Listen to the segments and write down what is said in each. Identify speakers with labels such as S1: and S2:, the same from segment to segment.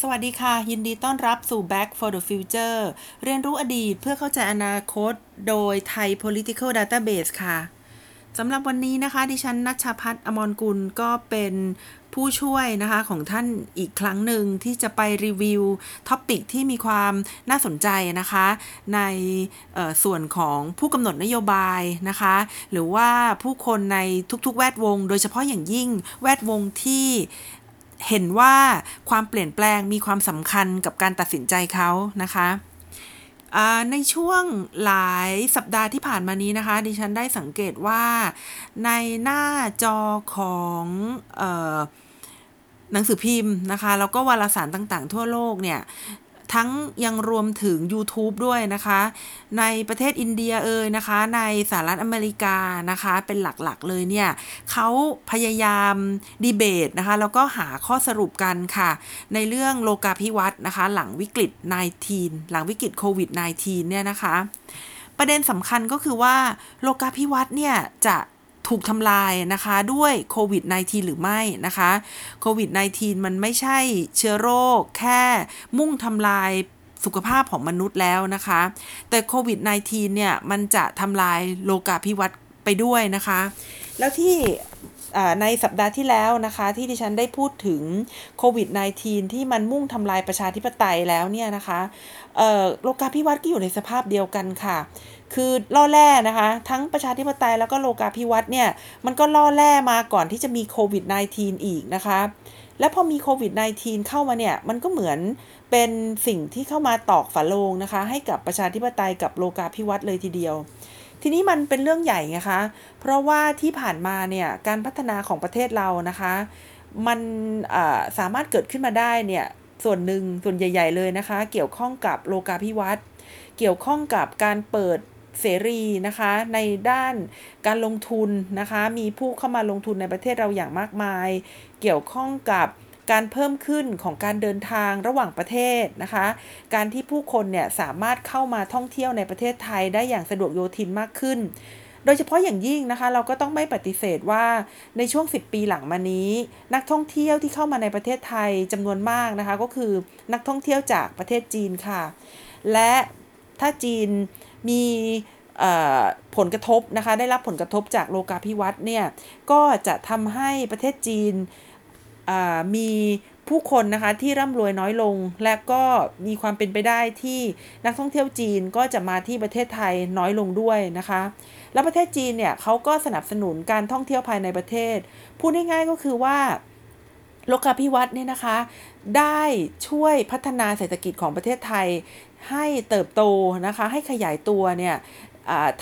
S1: สวัสดีค่ะ ยินดีต้อนรับสู่ Back for the Future เรียนรู้อดีตเพื่อเข้าใจอนาคต โดย Thai Political Database ค่ะสำหรับวันนี้นะคะ ดิฉันนัชพัฒน์อมรกุลก็เป็นผู้ช่วยนะคะของท่านอีกครั้งหนึ่งที่จะไปรีวิวท็อปิกที่มีความน่าสนใจนะคะ ในส่วนของผู้กำหนดนโยบายนะคะ หรือว่าผู้คนในทุกๆ แวดวง โดยเฉพาะอย่างยิ่งแวดวงที่เห็นว่าความเปลี่ยนแปลงมีความสำคัญกับการตัดสินใจเขานะคะ ในช่วงหลายสัปดาห์ที่ผ่านมานี้นะคะ ดิฉันได้สังเกตว่าในหน้าจอของออหนังสือพิมพ์นะคะ แล้วก็วารสารต่างๆ ทั่วโลกเนี่ย ทั้งยังรวมถึง YouTube ด้วยนะคะ ในประเทศอินเดียเอ่ยนะคะ ในสหรัฐอเมริกานะคะเป็นหลักๆเลยเนี่ยเขาพยายามดีเบตนะคะ แล้วก็หาข้อสรุปกันค่ะ ในเรื่องโลกาภิวัตน์นะคะ หลังวิกฤต -19 หลังวิกฤตโควิด -19 เนี่ยนะคะ ประเด็นสำคัญก็คือว่าโลกาภิวัตน์เนี่ยจะ ถูกทำลายนะคะด้วยโควิด -19 หรือไม่นะคะโควิด -19 มันไม่ใช่เชื้อโรคแค่มุ่งทำลายสุขภาพของมนุษย์แล้วนะคะ แต่โควิด -19 เนี่ย มันจะทำลายโลกาภิวัตน์ไปด้วยนะคะ แล้วที่ในสัปดาห์ที่แล้วนะคะ ที่ดิฉันได้พูดถึงโควิด -19 ที่มันมุ่งทำลายประชาธิปไตยแล้วเนี่ยนะคะโลกาภิวัตน์ก็อยู่ในสภาพเดียวกันค่ะ คือล่อแร่นะคะ ทั้งประชาธิปไตยแล้วก็โลกาภิวัตน์เนี่ย มันก็ล่อแร่มาก่อนที่จะมีโควิด -19 อีกนะคะ และพอมีโควิด -19 เข้ามาเนี่ย มันก็เหมือนเป็นสิ่งที่เข้ามาตอกฝาโลงนะคะ ให้กับประชาธิปไตยกับโลกาภิวัตน์เลยทีเดียว ทีนี้มันเป็นเรื่องใหญ่ไงคะ เพราะว่าที่ผ่านมาเนี่ยการพัฒนาของประเทศเรานะคะ มันสามารถเกิดขึ้นมาได้เนี่ยส่วนหนึ่งส่วนใหญ่ ๆ เลยนะคะ เกี่ยวข้องกับโลกาภิวัตน์เกี่ยวข้องกับการเปิด เสรีนะคะในด้านการลงทุนนะคะมีผู้เข้ามาลงทุนในประเทศเราอย่างมากมาย เกี่ยวข้องกับการเพิ่มขึ้นของการเดินทางระหว่างประเทศนะคะ การที่ผู้คนเนี่ยสามารถเข้ามาท่องเที่ยวในประเทศไทยได้อย่างสะดวกโยทินมากขึ้น โดยเฉพาะอย่างยิ่งนะคะ เราก็ต้องไม่ปฏิเสธว่าในช่วง 10 ปีหลังมานี้ นักท่องเที่ยวที่เข้ามาในประเทศไทยจำนวนมากนะคะ ก็คือนักท่องเที่ยวจากประเทศจีนค่ะ และถ้าจีน มีผลกระทบนะคะได้รับผลกระทบจากโลกาภิวัตน์เนี่ยก็จะทำให้ประเทศจีนมีผู้คนนะคะที่ร่ำรวยน้อยลง และก็มีความเป็นไปได้ที่นักท่องเที่ยวจีนก็จะมาที่ประเทศไทยน้อยลงด้วยนะคะ แล้วประเทศจีนเนี่ยเขาก็สนับสนุนการท่องเที่ยวภายในประเทศ พูดง่ายๆก็คือว่าโลกาภิวัตน์เนี่ยนะคะ ได้ช่วยพัฒนาเศรษฐกิจของประเทศไทย ให้เติบโตนะคะ ให้ขยายตัวเนี่ย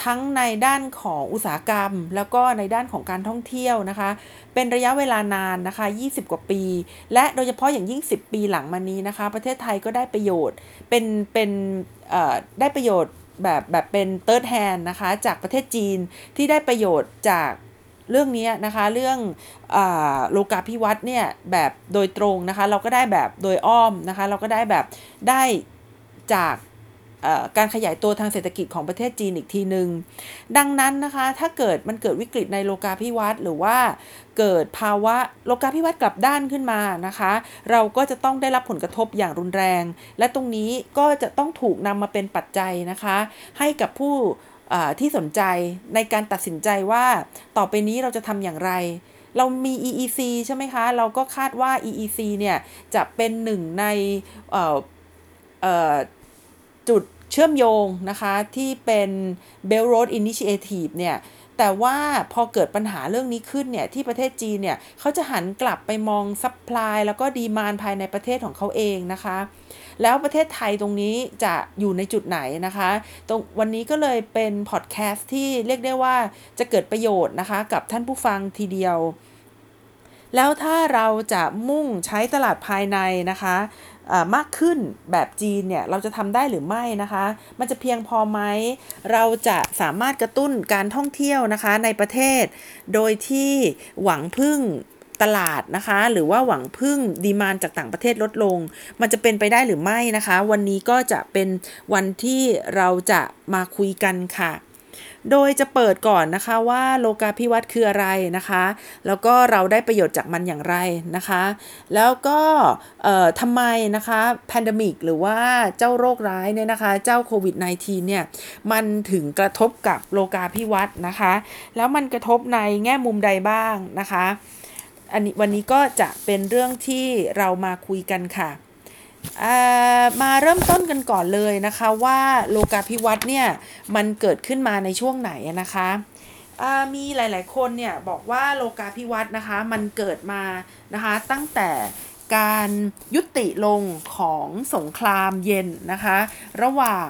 S1: ทั้งในด้านของอุตสาหกรรม แล้วก็ในด้านของการท่องเที่ยวนะคะ เป็นระยะเวลานานนะคะ 20 กว่าปี และโดยเฉพาะอย่างยิ่ง 10 ปีหลังมานี้นะคะ ประเทศไทยก็ได้ประโยชน์ เป็นเป็นได้ประโยชน์แบบแบบเป็น third hand นะคะ จากประเทศจีนที่ได้ประโยชน์จากเรื่องนี้นะคะเรื่องอโลกาภิวัตน์เนี่ยแบบโดยตรงนะคะ เราก็ได้แบบโดยอ้อมนะคะ เราก็ได้แบบได้ จากการขยายตัวทางเศรษฐกิจของประเทศจีนอีกทีหนึ่งดังนั้นนะคะ ถ้าเกิดมันเกิดวิกฤตในโลกาภิวัตน์หรือว่าเกิดภาวะโลกาภิวัตน์กลับด้านขึ้นมานะคะ เราก็จะต้องได้รับผลกระทบอย่างรุนแรง และตรงนี้ก็จะต้องถูกนำมาเป็นปัจจัยนะคะ ให้กับผู้ที่สนใจในการตัดสินใจว่าต่อไปนี้เราจะทำอย่างไร เรามี EEC ใช่ไหมคะ เราก็คาดว่า EEC เนี่ยจะเป็นหนึ่งในจุดเชื่อมโยงนะคะที่เป็น Belt Road Initiative เนี่ยแต่ว่าพอเกิดปัญหาเรื่องนี้ขึ้นเนี่ยที่ประเทศจีนเนี่ยเขาจะหันกลับไปมอง supply แล้วก็ demand ภายในประเทศของเขาเองนะคะ แล้วประเทศไทยตรงนี้จะอยู่ในจุดไหนนะคะ ตรงวันนี้ก็เลยเป็นพอดแคสต์ที่เรียกได้ว่าจะเกิดประโยชน์นะคะ กับท่านผู้ฟังทีเดียว แล้วถ้าเราจะมุ่งใช้ตลาดภายในนะคะ มากขึ้นแบบจีนเนี่ยเราจะทำได้หรือไม่นะคะ มันจะเพียงพอไหมเราจะสามารถกระตุ้นการท่องเที่ยวนะคะในประเทศ โดยที่หวังพึ่งตลาดนะคะ หรือว่าหวังพึ่งดีมานจากต่างประเทศลดลง มันจะเป็นไปได้หรือไม่นะคะ วันนี้ก็จะเป็นวันที่เราจะมาคุยกันค่ะ โดยจะเปิดก่อนนะคะว่าโลกาภิวัตน์คืออะไรนะคะ แล้วก็เราได้ประโยชน์จากมันอย่างไรนะคะ แล้วก็ทำไมนะคะแพนดมิกหรือว่าเจ้าโรคร้ายเนี่ยนะคะ เจ้าโควิด -19 เนี่ยมันถึงกระทบกับโลกาภิวัตน์นะคะ แล้วมันกระทบในแง่มุมใดบ้างนะคะอันนี้วันนี้ก็จะเป็นเรื่องที่เรามาคุยกันค่ะ มาเริ่มต้นกันก่อนเลยนะคะว่าโลกาภิวัตน์เนี่ยมันเกิดขึ้นมาในช่วงไหนนะคะมีหลาย ๆ คนเนี่ยบอกว่าโลกาภิวัตน์นะคะมันเกิดมานะคะตั้งแต่การยุติลงของสงครามเย็นนะคะระหว่าง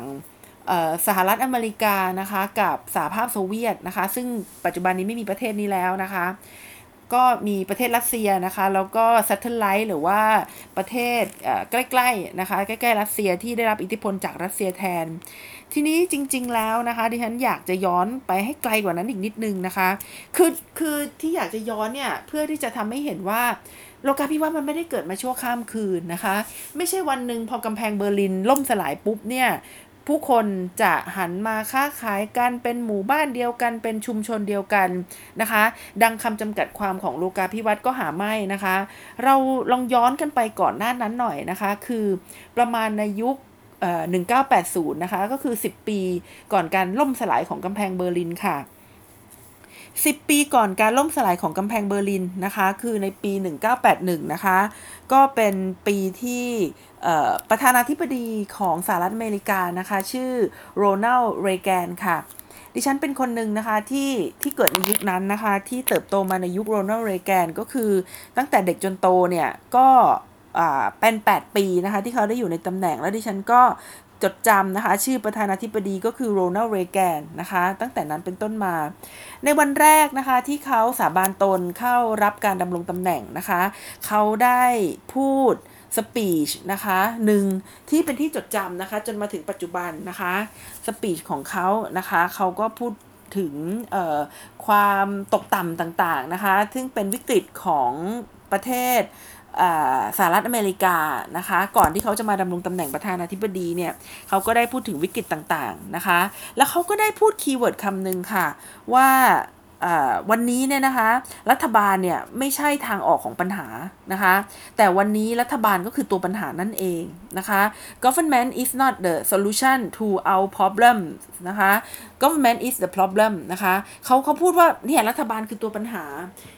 S1: สหรัฐอเมริกานะคะกับสหภาพโซเวียตนะคะซึ่งปัจจุบันนี้ไม่มีประเทศนี้แล้วนะคะ ก็มีประเทศรัสเซียนะคะ แล้วก็ satellite หรือว่าประเทศใกล้ๆนะคะ ใกล้ๆรัสเซียที่ได้รับอิทธิพลจากรัสเซียแทน ทีนี้จริง ๆ แล้วนะคะ ดิฉันอยากจะย้อนไปให้ไกลกว่านั้นอีกนิดนึงนะคะ คือคือที่อยากจะย้อนเนี่ยเพื่อที่จะทำให้เห็นว่าโลกาภิวัตน์มันไม่ได้เกิดมาชั่วข้ามคืนนะคะ ไม่ใช่วันหนึ่งพอกำแพงเบอร์ลินล่มสลายปุ๊บเนี่ย ผู้คนจะหันมาค้าขายกันเป็นหมู่บ้านเดียวกัน เป็นชุมชนเดียวกันนะคะ ดังคำจำกัดความของโลกาภิวัตน์ก็หาไม่นะคะ เราลองย้อนกันไปก่อนหน้านั้นหน่อยนะคะ คือประมาณในยุค1980 นะคะ ก็คือ 10 ปีก่อนการล่มสลายของกำแพงเบอร์ลินค่ะ 10 ปีก่อนการล่มสลายของกำแพงเบอร์ลินนะคะ คือในปี 1981 นะคะ ก็เป็นปีที่ประธานาธิบดีของสหรัฐอเมริกานะคะ ชื่อโรนัลเรแกนค่ะดิฉันเป็นคนหนึ่งนะคะที่ที่เกิดในยุคนั้นนะคะ ที่เติบโตมาในยุคโรนัลเรแกนก็คือตั้งแต่เด็กจนโตเนี่ย ก็เป็น 8 ปีนะคะที่เขาได้อยู่ในตำแหน่งแล้วดิฉันก็ จดจำนะคะ ชื่อประธานาธิบดีก็คือโรนัลเรแกนนะคะ ตั้งแต่นั้นเป็นต้นมา ในวันแรกนะคะที่เขาสาบานตนเข้ารับการดำรงตำแหน่งนะคะ เขาได้พูดสปีชนะคะหนึ่งที่เป็นที่จดจำนะคะ จนมาถึงปัจจุบันนะคะสปีชของเขานะคะเขาก็พูดถึงความตกต่ำต่างๆนะคะ ซึ่งเป็นวิกฤตของประเทศ สหรัฐอเมริกานะคะ ก่อนที่เขาจะมาดำรงตำแหน่งประธานาธิบดีเนี่ยเขาก็ได้พูดถึงวิกฤตต่างๆนะคะ แล้วเขาก็ได้พูดคีย์เวิร์ดคำหนึ่งค่ะว่า วันนี้เนี่ยนะคะรัฐบาลเนี่ยไม่ใช่ทางออกของปัญหานะคะแต่วันนี้รัฐบาลก็คือตัวปัญหานั่นเองนะคะ government is not the solution to our problem นะคะ government is the problem นะคะเขาเขาพูดว่าเนี่ยรัฐบาลคือตัวปัญหา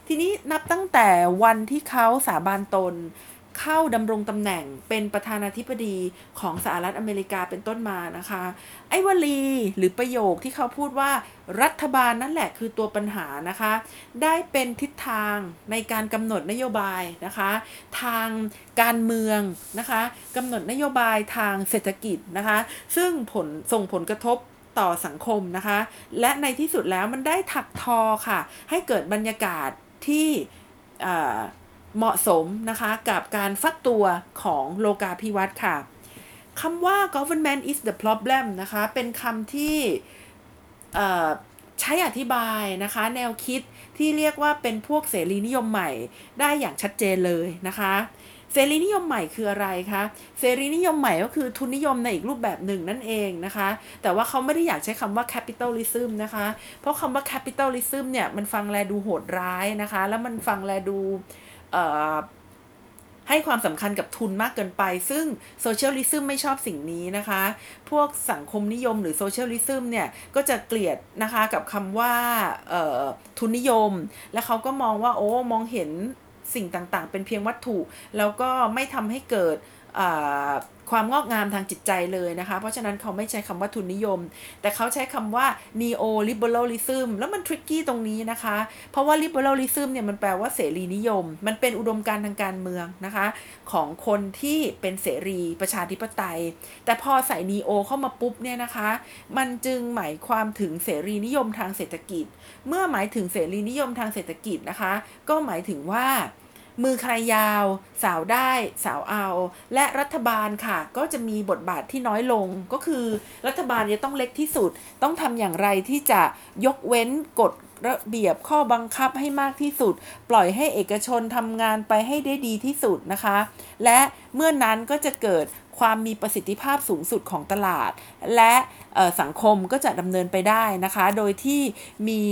S1: ทีนี้นับตั้งแต่วันที่เขาสาบานตน เข้าดำรงตำแหน่งเป็นประธานาธิบดีของสหรัฐอเมริกาเป็นต้นมานะคะ ไอ้วลีหรือประโยคที่เขาพูดว่ารัฐบาลนั่นแหละคือตัวปัญหานะคะ ได้เป็นทิศทางในการกำหนดนโยบายนะคะ ทางการเมืองนะคะกำหนดนโยบายทางเศรษฐกิจนะคะ ซึ่งผลส่งผลกระทบต่อสังคมนะคะ และในที่สุดแล้วมันได้ถักทอค่ะ ให้เกิดบรรยากาศที่ เหมาะสมนะคะกับการฟักตัวของโลกาภิวัตน์ค่ะคำว่า government is the problem นะคะเป็นคำที่ใช้อธิบายนะคะแนวคิดที่เรียกว่าเป็นพวกเสรีนิยมใหม่ได้อย่างชัดเจนเลยนะคะเสรีนิยมใหม่คืออะไรคะเสรีนิยมใหม่ก็คือทุนนิยมในอีกรูปแบบหนึ่งนั่นเองนะคะ แต่ว่าเขาไม่ได้อยากใช้คำว่า capitalism นะคะ เพราะคำว่า capitalism เนี่ยมันฟังแลดูโหดร้ายนะคะ แล้วมันฟังแลดู ให้ความสำคัญกับทุนมากเกินไป ซึ่ง socialism ไม่ชอบสิ่งนี้นะคะ พวกสังคมนิยมหรือ socialism เนี่ย ก็จะเกลียดนะคะกับคำว่าทุนนิยม และเขาก็มองว่าโอ้มองเห็นสิ่งต่างๆ เป็นเพียงวัตถุ แล้วก็ไม่ทำให้เกิด ความงอกงามทางจิตใจเลยนะคะ เพราะฉะนั้นเขาไม่ใช้คำว่าทุนนิยม แต่เขาใช้คำว่า neo liberalism แล้วมัน tricky ตรงนี้นะคะ เพราะว่า liberalism เนี่ยมันแปลว่าเสรีนิยม มันเป็นอุดมการทางการเมืองนะคะ ของคนที่เป็นเสรีประชาธิปไตย แต่พอใส่ neo เข้ามาปุ๊บเนี่ยนะคะ มันจึงหมายความถึงเสรีนิยมทางเศรษฐกิจ เมื่อหมายถึงเสรีนิยมทางเศรษฐกิจนะคะ ก็หมายถึงว่า มือใครยาว สาวได้สาวเอา และรัฐบาลค่ะ ก็จะมีบทบาทที่น้อยลงก็คือรัฐบาลจะต้องเล็กที่สุด ต้องทำอย่างไรที่จะยกเว้นกฎระเบียบข้อบังคับให้มากที่สุด ปล่อยให้เอกชนทำงานไปให้ได้ดีที่สุดนะคะ และเมื่อนนั้นก็จะเกิด ความมีประสิทธิภาพสูงสุดของตลาด และสังคมก็จะดำเนินไปได้นะคะ โดยที่มี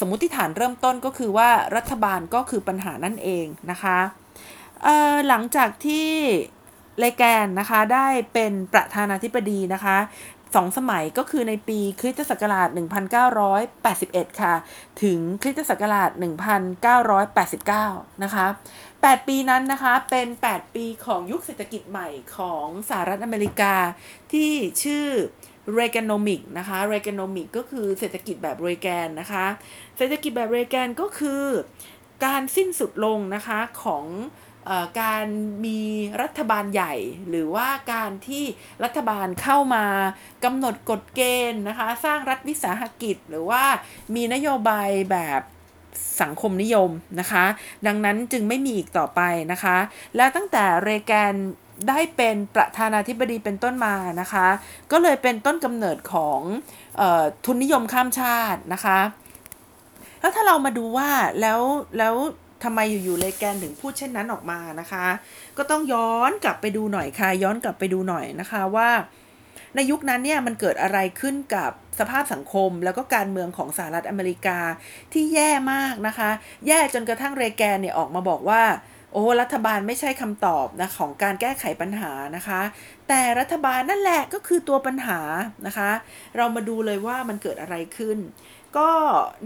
S1: สมมติฐานเริ่มต้นก็คือว่ารัฐบาลก็คือปัญหานั่นเองนะคะหลังจากที่เลแกนนะคะได้เป็นประธานาธิบดีนะคะ สองสมัยก็คือในปีคริสตศักราช 1981 ค่ะ ถึงคริสตศักราช 1989 นะคะ 8 ปีนั้นนะคะ เป็น 8 ปีของยุคเศรษฐกิจใหม่ของสหรัฐอเมริกาที่ชื่อ r e a g a n o m i c นะคะ r e a g a n o m i c ก็คือเศรษฐกิจแบบเรแกนนะคะ เศรษฐกิจแบบเรแกนก็คือการสิ้นสุดลงนะคะของ การมีรัฐบาลใหญ่ หรือว่าการที่รัฐบาลเข้ามากำหนดกฎเกณฑ์นะคะ สร้างรัฐวิสาหกิจ หรือว่ามีนโยบายแบบสังคมนิยมนะคะ ดังนั้นจึงไม่มีอีกต่อไปนะคะ แล้วตั้งแต่เรแกนได้เป็นประธานาธิบดีเป็นต้นมานะคะ ก็เลยเป็นต้นกำเนิดของออทุนนิยมข้ามชาตินะคะ แล้วถ้าเรามาดูว่าแล้วแล้ว ทำไมอยู่ๆเลยแกนถึงพูดเช่นนั้นออกมานะคะ ก็ต้องย้อนกลับไปดูหน่อยค่ะ ย้อนกลับไปดูหน่อยนะคะว่า ในยุคนั้นเนี่ยมันเกิดอะไรขึ้นกับสภาพสังคมแล้วก็การเมืองของสหรัฐอเมริกาที่แย่มากนะคะ แย่จนกระทั่งเรแกนเนี่ยออกมาบอกว่าโอ้รัฐบาลไม่ใช่คำตอบนะของการแก้ไขปัญหานะคะ แต่รัฐบาลนั่นแหละก็คือตัวปัญหานะคะ เรามาดูเลยว่ามันเกิดอะไรขึ้น ก็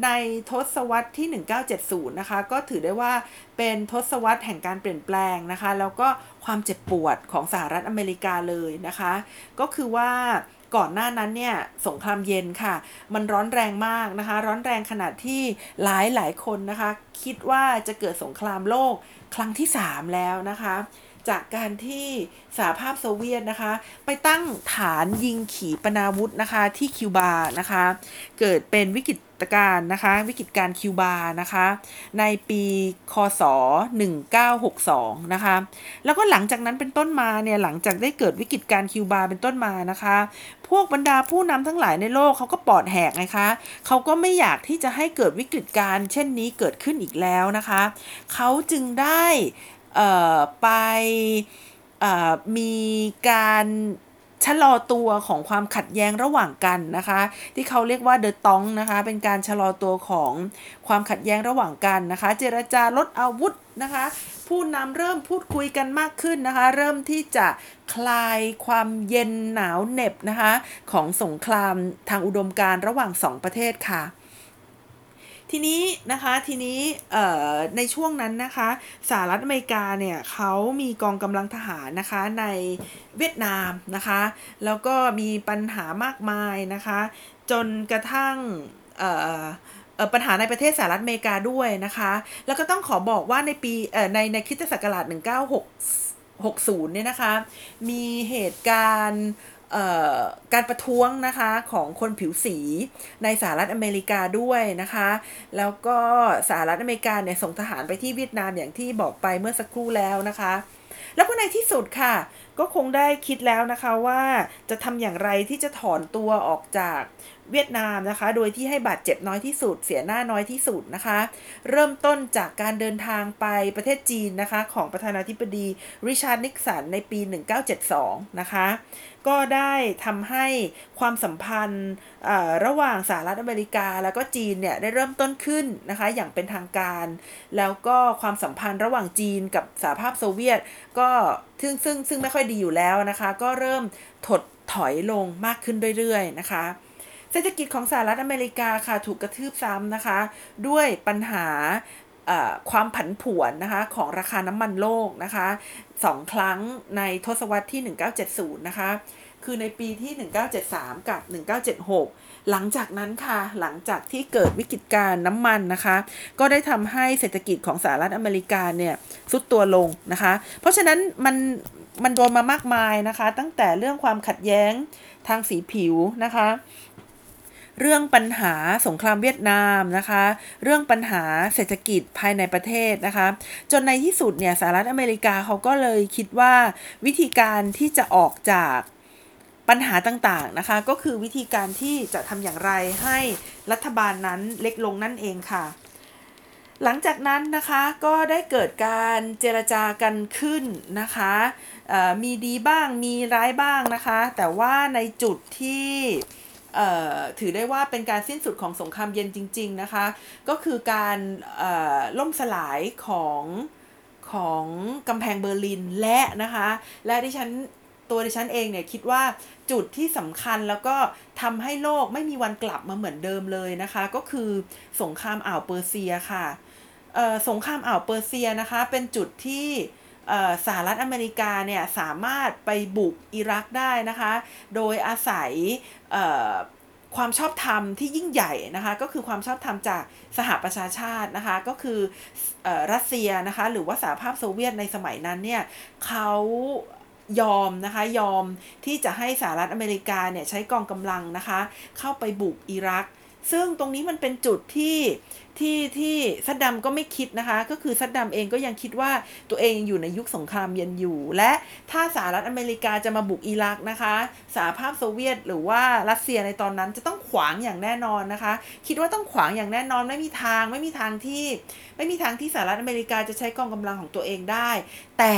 S1: ในทศวรรษที่ 1970 นะคะ ก็ถือได้ว่าเป็นทศวรรษแห่งการเปลี่ยนแปลงนะคะ แล้วก็ความเจ็บปวดของสหรัฐอเมริกาเลยนะคะ ก็คือว่าก่อนหน้านั้นเนี่ยสงครามเย็นค่ะ มันร้อนแรงมากนะคะ ร้อนแรงขนาดที่หลายหลายคนนะคะ คิดว่าจะเกิดสงครามโลกครั้งที่ 3 แล้วนะคะ จากการที่สหภาพโซเวียตนะคะ ไปตั้งฐานยิงขีปนาวุธนะคะที่คิวบานะคะ เกิดเป็นวิกฤตการ์นะคะวิกฤตการคิวบานะคะ ในปีคศ 1962 นะคะ แล้วก็หลังจากนั้นเป็นต้นมาเนี่ยหลังจากได้เกิดวิกฤตการคิวบาเป็นต้นมานะคะ พวกบรรดาผู้นำทั้งหลายในโลกเขาก็ปอดแหกนะคะเขาก็ไม่อยากที่จะให้เกิดวิกฤตการเช่นนี้เกิดขึ้นอีกแล้วนะคะ เขาจึงได้ ไปมีการชะลอตัวของความขัดแย้งระหว่างกันนะคะ ที่เขาเรียกว่าเดอะตองนะคะเป็นการชะลอตัวของความขัดแย้งระหว่างกันนะคะ เจรจาลดอาวุธนะคะผู้นำเริ่มพูดคุยกันมากขึ้นนะคะ เริ่มที่จะคลายความเย็นหนาวเหน็บนะคะ ของสงครามทางอุดมการระหว่างสองประเทศค่ะ ทีนี้นะคะทีนี้ในช่วงนั้นนะคะสหรัฐอเมริกาเนี่ยเขามีกองกำลังทหารนะคะในเวียดนามนะคะแล้วก็มีปัญหามากมายนะคะจนกระทั่งปัญหาในประเทศสหรัฐอเมริกาด้วยนะคะ แล้วก็ต้องขอบอกว่าในปีในในคิตศักราช1960เนี่ยนะคะมีเหตุการณ์ การประท้วงนะคะของคนผิวสีในสหรัฐอเมริกาด้วยนะคะ แล้วก็สหรัฐอเมริกาเนี่ยส่งทหารไปที่เวียดนามอย่างที่บอกไปเมื่อสักครู่แล้วนะคะ แล้วก็ในที่สุดค่ะ ก็คงได้คิดแล้วนะคะว่าจะทำอย่างไรที่จะถอนตัวออกจาก เวียดนามนะคะ โดยที่ให้บาดเจ็บน้อยที่สุด เสียหน้าน้อยที่สุดนะคะ เริ่มต้นจากการเดินทางไปประเทศจีนนะคะ ของประธานาธิบดีริชาร์ดนิกสันในปี 1972 นะคะ ก็ได้ทำให้ความสัมพันธ์ระหว่างสหรัฐอเมริกาแล้วก็จีนเนี่ยได้เริ่มต้นขึ้นนะคะ อย่างเป็นทางการ แล้วก็ความสัมพันธ์ระหว่างจีนกับสหภาพโซเวียต ก็ซึ่งซึ่งซึ่งไม่ค่อยดีอยู่แล้วนะคะ ก็เริ่มถดถอยลงมากขึ้นเรื่อยๆนะคะ ศรษฐกิจของสหรัฐอเมริกาค่ะถูกกระทืบซ้ำนะคะ ด้วยปัญหาความผันผวนนะคะของราคาน้ำมันโลกนะคะสองครั้งในทศวรรษที่ 1970 นะคะ คือในปีที่ 1973 กับ 1976 หลังจากนั้นค่ะ หลังจากที่เกิดวิกฤตการน้ำมันนะคะ ก็ได้ทำให้เศรษฐกิจของสหรัฐอเมริกาเนี่ยสุดตัวลงนะคะ เพราะฉะนั้นมันมันโดนมามากมายนะคะ ตั้งแต่เรื่องความขัดแย้งทางสีผิวนะคะ เรื่องปัญหาสงครามเวียดนามนะคะ เรื่องปัญหาเศรษฐกิจภายในประเทศนะคะ จนในที่สุดเนี่ยสหรัฐอเมริกาเขาก็เลยคิดว่าวิธีการที่จะออกจากปัญหาต่างๆนะคะ ก็คือวิธีการที่จะทำอย่างไรให้รัฐบาลนั้นเล็กลงนั่นเองค่ะ หลังจากนั้นนะคะก็ได้เกิดการเจรจากันขึ้นนะคะมีดีบ้างมีร้ายบ้างนะคะ แต่ว่าในจุดที่ ถือได้ว่าเป็นการสิ้นสุดของสงครามเย็นจริง ๆ นะคะ ก็คือการล่มสลายของของกำแพงเบอร์ลินและนะคะ และดิฉันตัวดิฉันเองเนี่ยคิดว่าจุดที่สำคัญแล้วก็ทำให้โลกไม่มีวันกลับมาเหมือนเดิมเลยนะคะ ก็คือสงครามอ่าวเปอร์เซียค่ะสงครามอ่าวเปอร์เซียนะคะ เป็นจุดที่ สหรัฐอเมริกาเนี่ยสามารถไปบุกอิรักได้นะคะ โดยอาศัยความชอบธรรมที่ยิ่งใหญ่นะคะก็คือความชอบธรรมจากสหประชาชาตินะคะก็คืออรัสเซียนะคะหรือว่าสหภาพโซเวียตในสมัยนั้นเนี่ยเขายอมนะคะยอมที่จะให้สหรัฐอเมริกาเนี่ยใช้กองกำลังนะคะเข้าไปบุกอิรัก ซึ่งตรงนี้มันเป็นจุดที่ที่ที่ซัดดัมก็ไม่คิดนะคะ ก็คือซัดดัมเองก็ยังคิดว่าตัวเองอยู่ในยุคสงครามเย็นอยู่ และถ้าสหรัฐอเมริกาจะมาบุกอิรักนะคะสหภาพโซเวียตหรือว่ารัสเซียในตอนนั้นจะต้องขวางอย่างแน่นอนนะคะ คิดว่าต้องขวางอย่างแน่นอนไม่มีทางไม่มีทางที่ ไม่มีทางที่สหรัฐอเมริกาจะใช้กองกำลังของตัวเองได้ แต่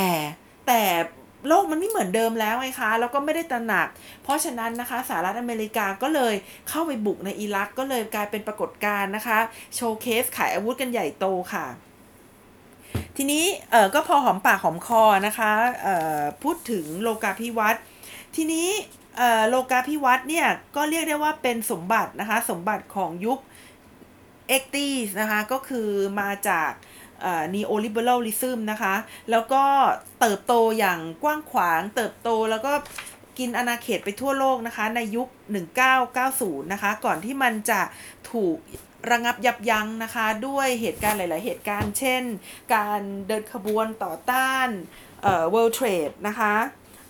S1: แต่ โลกมันไม่เหมือนเดิมแล้วไงคะ แล้วก็ไม่ได้ตระหนัก เพราะฉะนั้นนะคะสหรัฐอเมริกาก็เลยเข้าไปบุกในอิรักก็เลยกลายเป็นปรากฏการณ์นะคะ showcase ขายอาวุธกันใหญ่โตค่ะ ทีนี้เออก็พอหอมปากหอมคอนะคะเออพูดถึงโลกาภิวัตน์ทีนี้โลกาภิวัตน์เนี่ยก็เรียกได้ว่าเป็นสมบัตินะคะ สมบัติของยุค eighties นะคะก็คือมาจาก neo liberalism นะคะ แล้วก็เติบโตอย่างกว้างขวาง เติบโตแล้วก็กินอาณาเขตไปทั่วโลกนะคะ ในยุค 1990 นะคะ ก่อนที่มันจะถูกระงับยับยั้งนะคะด้วยเหตุการณ์หลาย ๆ เหตุการณ์ เช่น การเดินขบวนต่อต้านเอ่อ World Trade นะคะ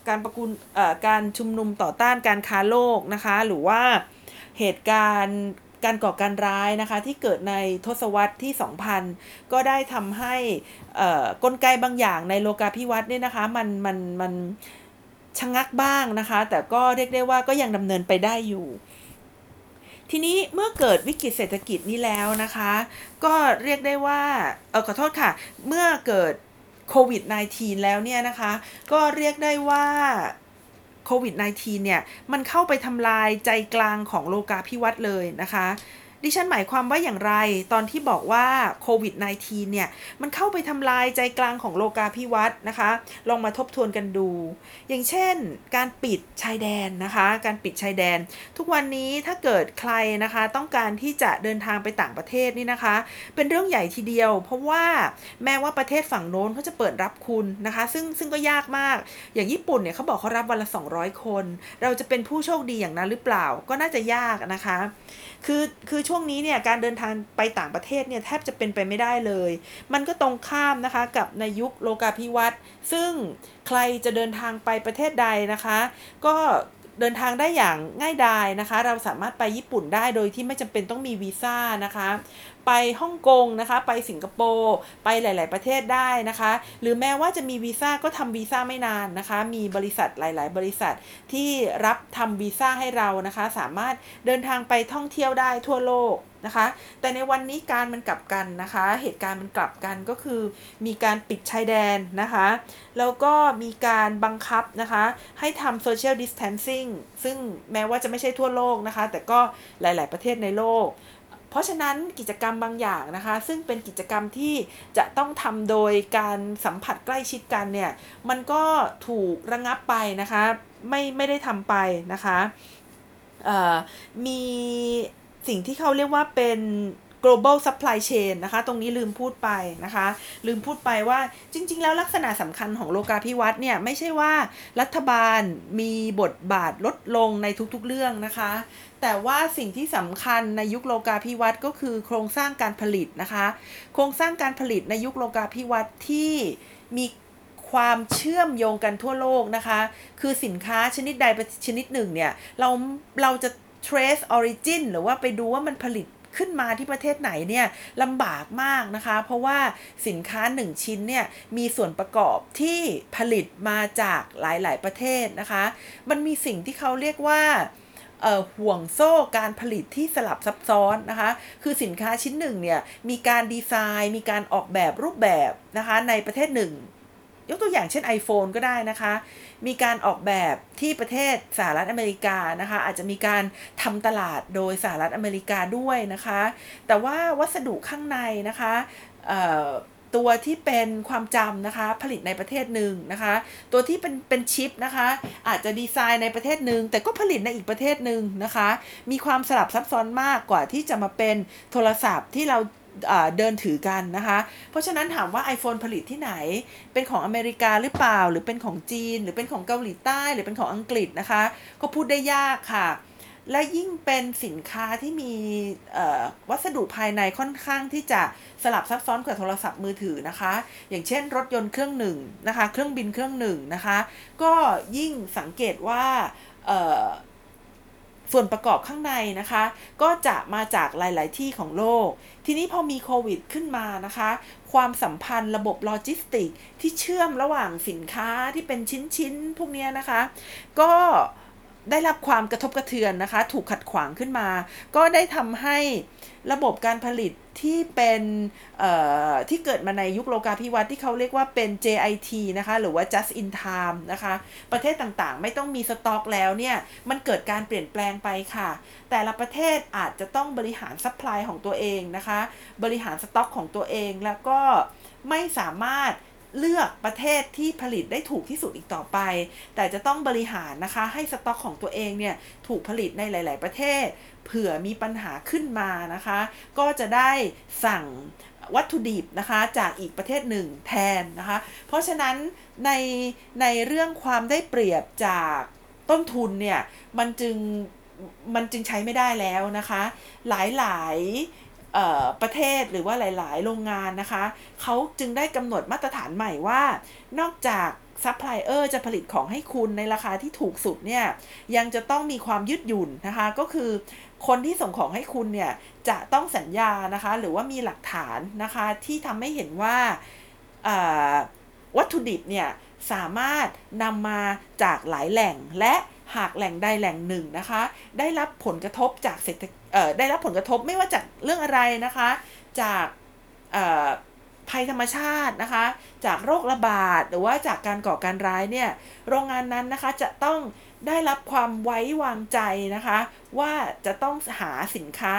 S1: การประกุลเอ่อการชุมนุมต่อต้านการค้าโลกนะคะ หรือว่าเหตุการณ์ การก่อการร้ายนะคะที่เกิดในทศวรรษที่ 2000 ก็ได้ทำให้กลไกบางอย่างในโลกาภิวัตน์เนี่ยนะคะมันมันมันชะงักบ้างนะคะ แต่ก็เรียกได้ว่าก็ยังดำเนินไปได้อยู่ ทีนี้เมื่อเกิดวิกฤตเศรษฐกิจนี้แล้วนะคะ ก็เรียกได้ว่าเออขอโทษค่ะ เมื่อเกิดโควิด -19 แล้วเนี่ยนะคะ ก็เรียกได้ว่า โควิด -19 เนี่ย มันเข้าไปทำลายใจกลางของโลกาภิวัตน์เลยนะคะ ดิฉันหมายความว่าอย่างไร ตอนที่บอกว่าโควิด -19 เนี่ย มันเข้าไปทำลายใจกลางของโลกาภิวัตน์นะคะ ลองมาทบทวนกันดู อย่างเช่น การปิดชายแดนนะคะ การปิดชายแดน ทุกวันนี้ถ้าเกิดใครนะคะต้องการที่จะเดินทางไปต่างประเทศนี่นะคะ เป็นเรื่องใหญ่ทีเดียว เพราะว่าแม้ว่าประเทศฝั่งโน้นเขาจะเปิดรับคุณนะคะ ซึ่งซึ่งก็ยากมาก อย่างญี่ปุ่นเนี่ยเขาบอกเขารับวันละ 200 คน เราจะเป็นผู้โชคดีอย่างนั้นหรือเปล่า ก็น่าจะยากนะคะ คือคือชวงนี้เนี่ยการเดินทางไปต่างประเทศเนี่ยแทบจะเป็นไปไม่ได้เลย มันก็ตรงข้ามนะคะกับในยุคโลกาภิวัตน์ซึ่งใครจะเดินทางไปประเทศใดนะคะ ก็เดินทางได้อย่างง่ายดายนะคะ เราสามารถไปญี่ปุ่นได้โดยที่ไม่จำเป็นต้องมีวีซ่านะคะ ไปฮ่องกงนะคะ ไปสิงคโปร์ ไปหลาย ๆ ประเทศได้นะคะ หรือแม้ว่าจะมีวีซ่าก็ทำวีซ่าไม่นานนะคะ มีบริษัทหลาย ๆ บริษัทที่รับทำวีซ่าให้เรานะคะ สามารถเดินทางไปท่องเที่ยวได้ทั่วโลกนะคะ แต่ในวันนี้การมันกลับกันนะคะ เหตุการณ์มันกลับกันก็คือมีการปิดชายแดนนะคะ แล้วก็มีการบังคับนะคะ ให้ทำ social distancing ซึ่งแม้ว่าจะไม่ใช่ทั่วโลกนะคะ แต่ก็หลาย ๆ ประเทศในโลก เพราะฉะนั้นกิจกรรมบางอย่างนะคะ ซึ่งเป็นกิจกรรมที่จะต้องทำโดยการสัมผัสใกล้ชิดกันเนี่ย มันก็ถูกระงับไปนะคะ ไม่ไม่ได้ทำไปนะคะมีสิ่งที่เขาเรียกว่าเป็น global supply chain นะคะ ตรงนี้ลืมพูดไปนะคะ ลืมพูดไปว่าจริง ๆ แล้วลักษณะสำคัญของโลกาภิวัตน์เนี่ย ไม่ใช่ว่ารัฐบาลมีบทบาทลดลงในทุกๆเรื่องนะคะ แต่ว่าสิ่งที่สำคัญในยุคโลกาภิวัตน์ก็คือโครงสร้างการผลิตนะคะ โครงสร้างการผลิตในยุคโลกาภิวัตน์ที่มีความเชื่อมโยงกันทั่วโลกนะคะ คือสินค้าชนิดใดชนิดหนึ่งเนี่ยเราเราจะ trace origin หรือว่าไปดูว่ามันผลิตขึ้นมาที่ประเทศไหนเนี่ยลำบากมากนะคะ เพราะว่าสินค้า 1 ชิ้นเนี่ยมีส่วนประกอบที่ผลิตมาจากหลาย ๆ ประเทศนะคะ มันมีสิ่งที่เขาเรียกว่า ห่วงโซ่การผลิตที่สลับซับซ้อนนะคะ คือสินค้าชิ้นหนึ่งเนี่ยมีการดีไซน์ มีการออกแบบรูปแบบนะคะในประเทศหนึ่งยกตัวอย่างเช่น iPhone ก็ได้นะคะ มีการออกแบบที่ประเทศสหรัฐอเมริกานะคะ อาจจะมีการทำตลาดโดยสหรัฐอเมริกาด้วยนะคะ แต่ว่าวัสดุข้างในนะคะ ตัวที่เป็นความจำนะคะ ผลิตในประเทศหนึ่งนะคะ ตัวที่เป็นเป็นชิปนะคะ อาจจะดีไซน์ในประเทศหนึ่งแต่ก็ผลิตในอีกประเทศหนึ่งนะคะ มีความสลับซับซ้อนมากกว่าที่จะมาเป็นโทรศัพท์ที่เราเดินถือกันนะคะ เพราะฉะนั้นถามว่า iPhone ผลิตที่ไหน เป็นของอเมริกาหรือเปล่า หรือเป็นของจีน หรือเป็นของเกาหลีใต้ หรือเป็นของอังกฤษนะคะ ก็พูดได้ยากค่ะ และยิ่งเป็นสินค้าที่มีวัสดุภายในค่อนข้างที่จะสลับซับซ้อนกับโทรศัพท์มือถือนะคะ อย่างเช่น รถยนต์เครื่องหนึ่งนะคะ เครื่องบินเครื่องหนึ่งนะคะ ก็ยิ่งสังเกตว่าส่วนประกอบข้างในนะคะ ก็จะมาจากหลาย ๆ ที่ของโลก ทีนี้พอมีโควิดขึ้นมานะคะ ความสัมพันธ์ระบบโลจิสติกที่เชื่อมระหว่างสินค้าที่เป็นชิ้น ๆ พวกนี้นะคะ ก็ ได้รับความกระทบกระเทือนนะคะ ถูกขัดขวางขึ้นมา ก็ได้ทำให้ระบบการผลิตที่เป็นที่เกิดมาในยุคโลกาภิวัตน์ที่เขาเรียกว่าเป็น JIT นะคะ หรือว่า just in time นะคะ ประเทศต่างๆ ไม่ต้องมีสต็อกแล้วเนี่ย มันเกิดการเปลี่ยนแปลงไปค่ะ แต่ละประเทศอาจจะต้องบริหาร supply ของตัวเองนะคะ บริหารสต็อกของตัวเองแล้วก็ไม่สามารถ เลือกประเทศที่ผลิตได้ถูกที่สุดอีกต่อไป แต่จะต้องบริหารนะคะ ให้สต็อกของตัวเองเนี่ยถูกผลิตในหลาย ๆ ประเทศ เผื่อมีปัญหาขึ้นมานะคะ ก็จะได้สั่งวัตถุดิบนะคะจากอีกประเทศหนึ่งแทนนะคะ เพราะฉะนั้นในในเรื่องความได้เปรียบจากต้นทุนเนี่ยมันจึงมันจึงใช้ไม่ได้แล้วนะคะ หลาย ประเทศหรือว่าหลาย ๆ โรงงานนะคะ เขาจึงได้กำหนดมาตรฐานใหม่ว่า นอกจากซัพพลายเออร์จะผลิตของให้คุณในราคาที่ถูกสุดเนี่ย ยังจะต้องมีความยืดหยุ่นนะคะ ก็คือคนที่ส่งของให้คุณเนี่ย จะต้องสัญญานะคะ หรือว่ามีหลักฐานนะคะ ที่ทำให้เห็นว่าวัตถุดิบเนี่ย สามารถนำมาจากหลายแหล่งและ หากแหล่งใดแหล่งหนึ่งนะคะ ได้รับผลกระทบจากเศรษฐได้รับผลกระทบไม่ว่าจากเรื่องอะไรนะคะ จากภัยธรรมชาตินะคะ จากโรคระบาดหรือว่าจากการก่อการร้ายเนี่ยโรงงานนั้นนะคะจะต้องได้รับความไว้วางใจนะคะ ว่าจะต้องหาสินค้า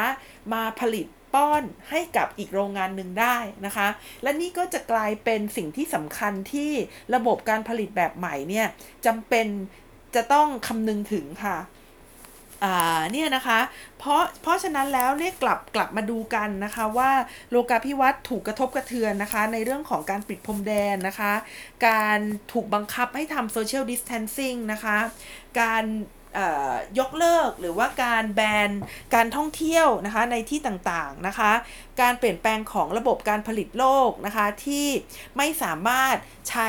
S1: มาผลิตป้อนให้กับอีกโรงงานหนึ่งได้นะคะ และนี่ก็จะกลายเป็นสิ่งที่สำคัญที่ระบบการผลิตแบบใหม่เนี่ยจำเป็น จะต้องคำนึงถึงค่ะอ่าเนี่ยนะคะ เพราะเพราะฉะนั้นแล้วเรียกกลับกลับมาดูกันนะคะว่าโลกาภิวัตน์ถูกกระทบกระเทือนนะคะ ในเรื่องของการปิดพรมแดนนะคะ การถูกบังคับให้ทำ social distancing นะคะ การ ยกเลิกหรือว่าการแบนการท่องเที่ยวนะคะในที่ต่างๆนะคะการเปลี่ยนแปลงของระบบการผลิตโลกนะคะที่ไม่สามารถใช้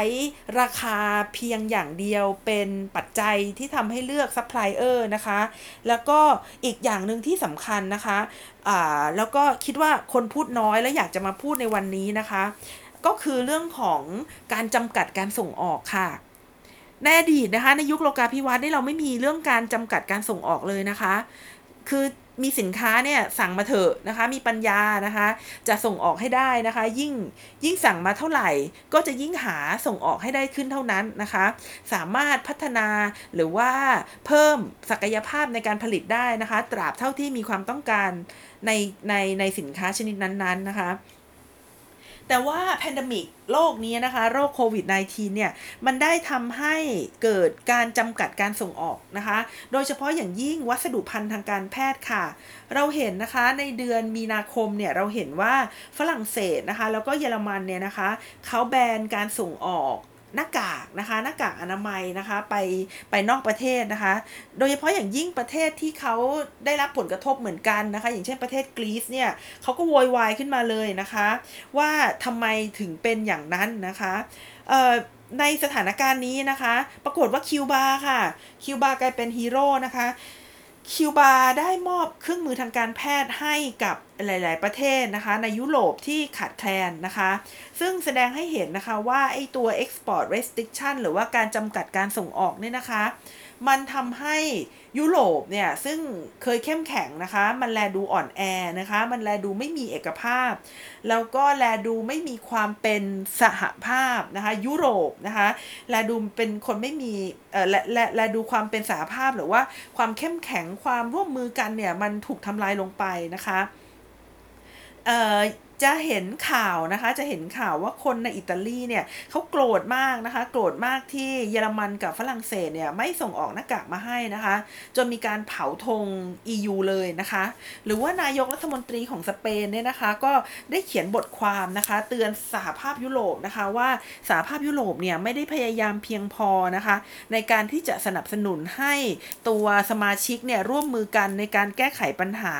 S1: ราคาเพียงอย่างเดียวเป็นปัจจัยที่ทำให้เลือกซัพพลายเออร์นะคะแล้วก็อีกอย่างหนึ่งที่สำคัญนะคะอ่าแล้วก็คิดว่าคนพูดน้อยและอยากจะมาพูดในวันนี้นะคะ ก็คือเรื่องของการจำกัดการส่งออกค่ะ ในอดีตนะคะ ในยุคโลกาภิวัตน์นี่เราไม่มีเรื่องการจำกัดการส่งออกเลยนะคะ คือมีสินค้าเนี่ยสั่งมาเถอะนะคะ มีปัญญานะคะ จะส่งออกให้ได้นะคะ ยิ่งยิ่งสั่งมาเท่าไหร่ ก็จะยิ่งหาส่งออกให้ได้ขึ้นเท่านั้นนะคะ สามารถพัฒนาหรือว่าเพิ่มศักยภาพในการผลิตได้นะคะ ตราบเท่าที่มีความต้องการในในในสินค้าชนิดนั้นๆนะคะ แต่ว่า pandemic โรคนี้นะคะ โรคโควิด -19 เนี่ย มันได้ทำให้เกิดการจำกัดการส่งออกนะคะ โดยเฉพาะอย่างยิ่งวัสดุภัณฑ์ทางการแพทย์ค่ะ เราเห็นนะคะในเดือนมีนาคมเนี่ย เราเห็นว่าฝรั่งเศสนะคะ แล้วก็เยอรมันเนี่ยนะคะ เขาแบนการส่งออก หน้ากากนะคะหน้ากากอนามัยนะคะไปไปนอกประเทศนะคะ โดยเฉพาะอย่างยิ่งประเทศที่เขาได้รับผลกระทบเหมือนกันนะคะ อย่างเช่นประเทศกรีซเนี่ยเขาก็โวยวายขึ้นมาเลยนะคะ ว่าทำไมถึงเป็นอย่างนั้นนะคะในสถานการณ์นี้นะคะ ปรากฏว่าคิวบาค่ะ คิวบากลายเป็นฮีโร่นะคะ คิวบาได้มอบเครื่องมือทางการแพทย์ให้กับหลาย ๆ ประเทศนะคะ ในยุโรปที่ขาดแคลนนะคะ ซึ่งแสดงให้เห็นนะคะว่าไอ้ตัว export restriction หรือว่าการจำกัดการส่งออกเนี่ยนะคะมันทำให้ยุโรปเนี่ย ซึ่งเคยเข้มแข็งนะคะ มันแลดูอ่อนแอนะคะ มันแลดูไม่มีเอกภาพ แล้วก็แลดูไม่มีความเป็นสหภาพนะคะ ยุโรปนะคะแลดูเป็นคนไม่มีเออแลแลแลดูความเป็นสหภาพหรือว่าความเข้มแข็งความร่วมมือกันเนี่ย มันถูกทำลายลงไปนะคะเอ่อ จะเห็นข่าวนะคะ จะเห็นข่าวว่าคนในอิตาลีเนี่ยเขาโกรธมากนะคะ โกรธมากที่เยอรมันกับฝรั่งเศสเนี่ยไม่ส่งออกหน้ากากมาให้นะคะ จนมีการเผาธง EU เลยนะคะ หรือว่านายกรัฐมนตรีของสเปนเนี่ยนะคะ ก็ได้เขียนบทความนะคะ เตือนสหภาพยุโรปนะคะว่าสหภาพยุโรปเนี่ยไม่ได้พยายามเพียงพอนะคะ ในการที่จะสนับสนุนให้ตัวสมาชิกเนี่ยร่วมมือกันในการแก้ไขปัญหา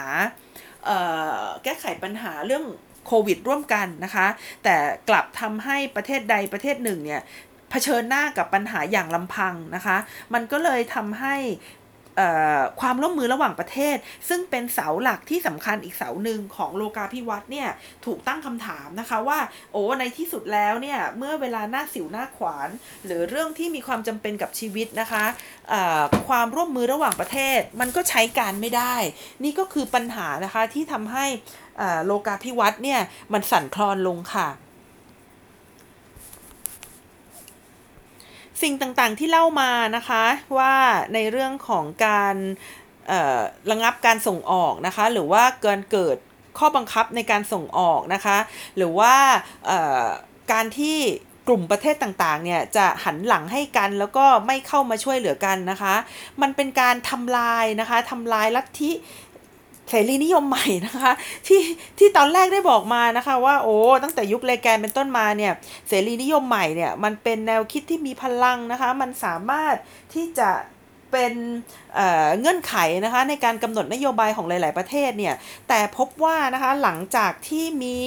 S1: แก้ไขปัญหาเรื่อง โควิดร่วมกันนะคะ แต่กลับทำให้ประเทศใดประเทศหนึ่งเนี่ยเผชิญหน้ากับปัญหาอย่างลำพังนะคะ มันก็เลยทำให้ ความร่วมมือระหว่างประเทศ ซึ่งเป็นเสาหลักที่สำคัญอีกเสาหนึ่งของโลกาภิวัตน์เนี่ยถูกตั้งคำถามนะคะว่า โอ้ในที่สุดแล้วเนี่ยเมื่อเวลาหน้าสิวหน้าขวาน หรือเรื่องที่มีความจำเป็นกับชีวิตนะคะความร่วมมือระหว่างประเทศมันก็ใช้การไม่ได้ นี่ก็คือปัญหานะคะที่ทำให้โลกาภิวัตน์เนี่ยมันสั่นคลอนลงค่ะ สิ่งต่างๆที่เล่ามานะคะว่าในเรื่องของการระงับการส่งออกนะคะ หรือว่าเกินเกิดข้อบังคับในการส่งออกนะคะ หรือว่าการที่กลุ่มประเทศต่างๆ เนี่ยจะหันหลังให้กันแล้วก็ไม่เข้ามาช่วยเหลือกันนะคะ มันเป็นการทำลายนะคะทำลายลัทธิ เสรีนิยมใหม่นะคะ ที่ที่ตอนแรกได้บอกมานะคะว่าโอ้ตั้งแต่ยุคเลแกนเป็นต้นมาเนี่ยเสรีนิยมใหม่เนี่ยมันเป็นแนวคิดที่มีพลังนะคะ มันสามารถที่จะ เป็นเเงื่อนไขนะคะในการกำหนดนโยบายของหลาย ๆ ประเทศเนี่ย แต่พบว่านะคะหลังจากที่มี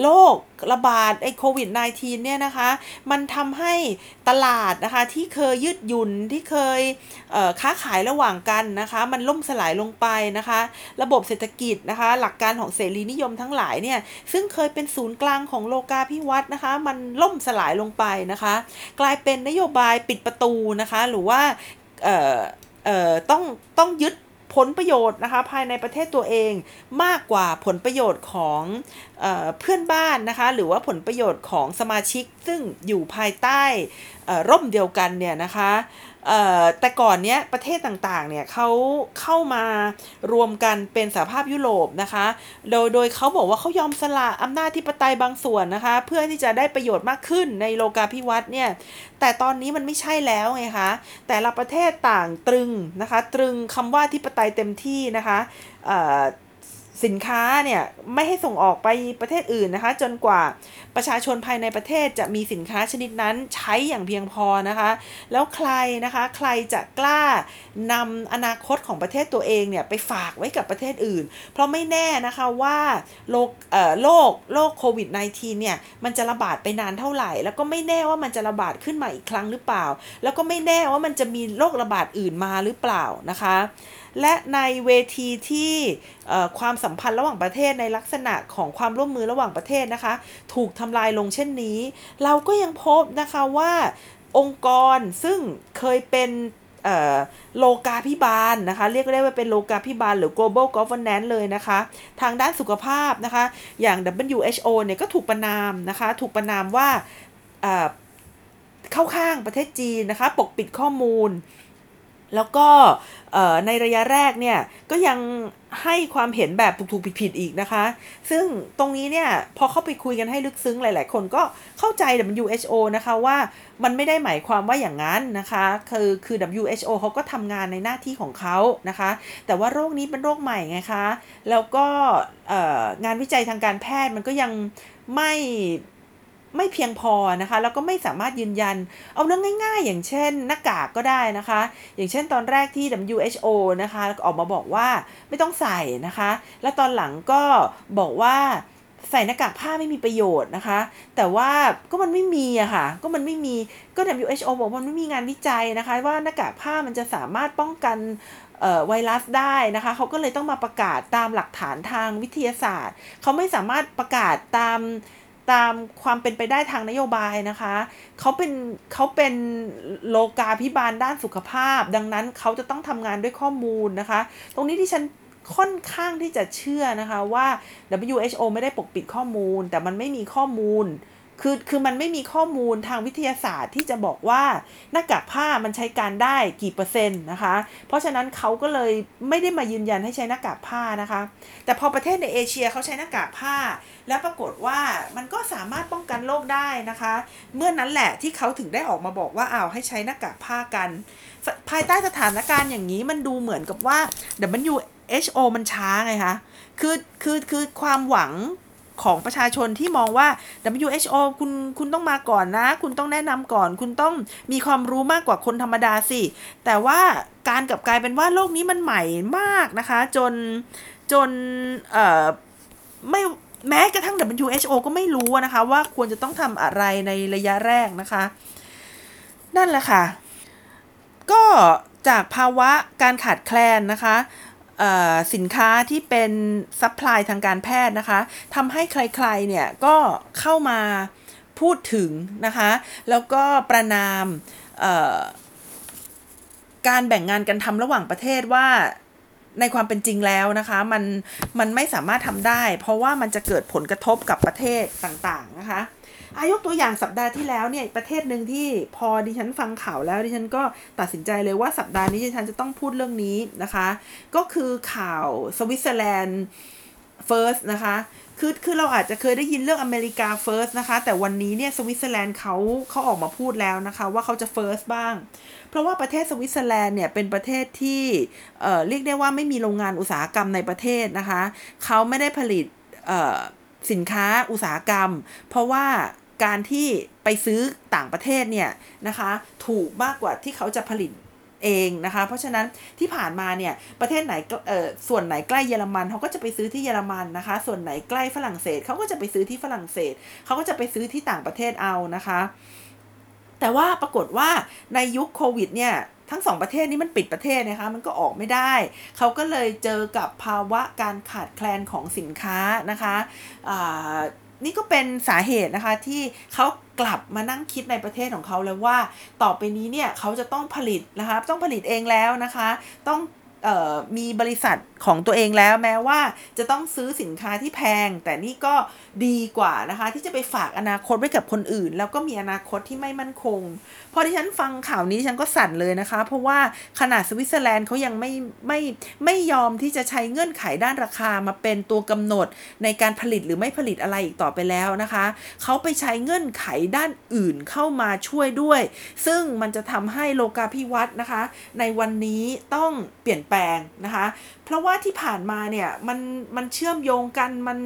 S1: โรคระบาดไอโควิด -19 เนี่ยนะคะ มันทำให้ตลาดนะคะที่เคยยืดหยุ่นที่เคยค้าขายระหว่างกันนะคะ มันล่มสลายลงไปนะคะ ระบบเศรษฐกิจนะคะ หลักการของเสรีนิยมทั้งหลายเนี่ยซึ่งเคยเป็นศูนย์กลางของโลกาภิวัตน์นะคะ มันล่มสลายลงไปนะคะ กลายเป็นนโยบายปิดประตูนะคะ หรือว่า เอ่อเอ่อต้องต้องยึดผลประโยชน์นะคะภายในประเทศตัวเองมากกว่าผลประโยชน์ของเอเพื่อนบ้านนะคะหรือว่าผลประโยชน์ของสมาชิกซึ่งอยู่ภายใต้ร่มเดียวกันเนี่ยนะคะ แต่ก่อนเนี้ยประเทศต่างๆเนี่ยเขาเข้ามารวมกันเป็นสหภาพยุโรปนะคะ โดยโดยเขาบอกว่าเขายอมสละอำนาจที่ปไตยบางส่วนนะคะ เพื่อที่จะได้ประโยชน์มากขึ้นในโลกาภิวัตน์เนี่ยแต่ตอนนี้มันไม่ใช่แล้วไงคะแต่ละประเทศต่างตรึงนะคะ ตรึงคำว่าที่ปไตยเต็มที่นะคะ สินค้าเนี่ยไม่ให้ส่งออกไปประเทศอื่นนะคะ จนกว่าประชาชนภายในประเทศจะมีสินค้าชนิดนั้นใช้อย่างเพียงพอนะคะ แล้วใครนะคะใครจะกล้านำอนาคตของประเทศตัวเองเนี่ยไปฝากไว้กับประเทศอื่น เพราะไม่แน่นะคะว่าโรคเอ่อโรคโรคโควิด -19 เนี่ยมันจะระบาดไปนานเท่าไหร่ แล้วก็ไม่แน่ว่ามันจะระบาดขึ้นมาอีกครั้งหรือเปล่า แล้วก็ไม่แน่ว่ามันจะมีโรคระบาดอื่นมาหรือเปล่านะคะ และในเวทีที่ความสัมพันธ์ระหว่างประเทศในลักษณะของความร่วมมือระหว่างประเทศนะคะ ถูกทำลายลงเช่นนี้ เราก็ยังพบนะคะว่าองค์กรซึ่งเคยเป็นโลกาพิบาลนะคะ เรียกได้ว่าเป็นโลกาพิบาลหรือ global governance เลยนะคะ ทางด้านสุขภาพนะคะ อย่าง WHO เนี่ยก็ถูกประนามนะคะ ถูกประนามว่าเข้าข้างประเทศจีนนะคะ ปกปิดข้อมูล แล้วก็ในระยะแรกเนี่ยก็ยังให้ความเห็นแบบถูกๆผิดๆอีกนะคะ ซึ่งตรงนี้เนี่ยพอเข้าไปคุยกันให้ลึกซึ้งหลายๆ คนก็เข้าใจ WHO นะคะว่ามันไม่ได้หมายความว่าอย่างนั้นนะคะคือคือ WHO เขาก็ทำงานในหน้าที่ของเขานะคะ แต่ว่าโรคนี้เป็นโรคใหม่ไงคะ แล้วก็งานวิจัยทางการแพทย์มันก็ยังไม่ ไม่เพียงพอนะคะ แล้วก็ไม่สามารถยืนยัน เอาเรื่องง่าย ๆ อย่างเช่น หน้ากากก็ได้นะคะ อย่างเช่นตอนแรกที่ WHO นะคะออกมาบอกว่าไม่ต้องใส่นะคะ แล้วตอนหลังก็บอกว่าใส่หน้ากากผ้าไม่มีประโยชน์นะคะ แต่ว่าก็มันไม่มีอะค่ะ ก็มันไม่มี ก็ WHO บอกมันไม่มีงานวิจัยนะคะ ว่าหน้ากากผ้ามันจะสามารถป้องกันไวรัสได้นะคะ เขาก็เลยต้องมาประกาศตามหลักฐานทางวิทยาศาสตร์ เขาไม่สามารถประกาศตาม ตามความเป็นไปได้ทางนโยบายนะคะเขาเป็นเขาเป็นโลกาพิบาลด้านสุขภาพ ดังนั้นเขาจะต้องทำงานด้วยข้อมูลนะคะ ตรงนี้ที่ฉันค่อนข้างที่จะเชื่อนะคะว่า WHO ไม่ได้ปกปิดข้อมูล แต่มันไม่มีข้อมูล คือคือมันไม่มีข้อมูลทางวิทยาศาสตร์ที่จะบอกว่าหน้ากากผ้ามันใช้การได้กี่เปอร์เซ็นต์นะคะ เพราะฉะนั้นเขาก็เลยไม่ได้มายืนยันให้ใช้หน้ากากผ้านะคะ แต่พอประเทศในเอเชียเขาใช้หน้ากากผ้า แล้วปรากฏว่ามันก็สามารถป้องกันโรคได้นะคะ เมื่อนั้นแหละที่เขาถึงได้ออกมาบอกว่าอ้าวให้ใช้หน้ากากผ้ากัน ภายใต้สถานการณ์อย่างนี้มันดูเหมือนกับว่า WHO มันช้าไงคะคือคือคือความหวัง ของประชาชนที่มองว่า WHO คุณคุณต้องมาก่อนนะ คุณต้องแนะนำก่อน คุณต้องมีความรู้มากกว่าคนธรรมดาสิ แต่ว่าการกลับกลายเป็นว่าโลกนี้มันใหม่มากนะคะ จนจนเอ่อไม่แม้กระทั่ง WHO ก็ไม่รู้นะคะ ว่าควรจะต้องทำอะไรในระยะแรกนะคะ นั่นแหละค่ะ ก็จากภาวะการขาดแคลนนะคะ สินค้าที่เป็นซัพพลายทางการแพทย์นะคะทำให้ใครๆเนี่ยก็เข้ามาพูดถึงนะคะ แล้วก็ประนามการแบ่งงานกันทำระหว่างประเทศว่าในความเป็นจริงแล้วนะคะมันมันไม่สามารถทำได้ เพราะว่ามันจะเกิดผลกระทบกับประเทศต่างๆนะคะ อายกตัวอย่างสัปดาห์ที่แล้วเนี่ยประเทศหนึ่งที่พอดิฉันฟังข่าวแล้วดิฉันก็ตัดสินใจเลยว่าสัปดาห์นี้ดิฉันจะต้องพูดเรื่องนี้นะคะ ก็คือข่าวสวิตเซอร์แลนด์ first นะคะ คือคือเราอาจจะเคยได้ยินเรื่องอเมริกา first นะคะ แต่วันนี้เนี่ยสวิตเซอร์แลนด์เขาเขาออกมาพูดแล้วนะคะ ว่าเขาจะ first บ้าง เพราะว่าประเทศสวิตเซอร์แลนด์เนี่ยเป็นประเทศที่เอ่อเรียกได้ว่าไม่มีโรงงานอุตสาหกรรมในประเทศนะคะ เขาไม่ได้ผลิตเอ่อสินค้าอุตสาหกรรม เพราะว่า การที่ไปซื้อต่างประเทศเนี่ยนะคะถูกมากกว่าที่เขาจะผลิตเองนะคะ เพราะฉะนั้นที่ผ่านมาเนี่ยประเทศไหนเอ่อส่วนไหนใกล้เยอรมันเขาก็จะไปซื้อที่เยอรมันนะคะ ส่วนไหนใกล้ฝรั่งเศสเขาก็จะไปซื้อที่ฝรั่งเศสเขาก็จะไปซื้อที่ต่างประเทศเอานะคะ แต่ว่าปรากฏว่าในยุคโควิดเนี่ยทั้งสองประเทศนี้มันปิดประเทศนะคะมันก็ออกไม่ได้ เขาก็เลยเจอกับภาวะการขาดแคลนของสินค้านะคะ นี่ก็เป็นสาเหตุนะคะที่เขากลับมานั่งคิดในประเทศของเขาเลยว่า ต่อไปนี้เนี่ยเขาจะต้องผลิตนะคะต้องผลิตเองแล้วนะคะ ต้องมีบริษัทของตัวเองแล้วแม้ว่าจะต้องซื้อสินค้าที่แพง แต่นี่ก็ ดีกว่านะคะ ที่จะไปฝากอนาคตไว้กับคนอื่น แล้วก็มีอนาคตที่ไม่มั่นคง พอที่ฉันฟังข่าวนี้ฉันก็สั่นเลยนะคะ เพราะว่าขนาดสวิตเซอร์แลนด์เขายังไม่ไม่ไม่ยอมที่จะใช้เงื่อนไขด้านราคามาเป็นตัวกำหนดในการผลิตหรือไม่ผลิตอะไรอีกต่อไปแล้วนะคะเขาไปใช้เงื่อนไขด้านอื่นเข้ามาช่วยด้วย ซึ่งมันจะทำให้โลกาภิวัตน์นะคะ ในวันนี้ต้องเปลี่ยนแปลงนะคะ เพราะว่าที่ผ่านมาเนี่ยมันมันเชื่อมโยงกันมัน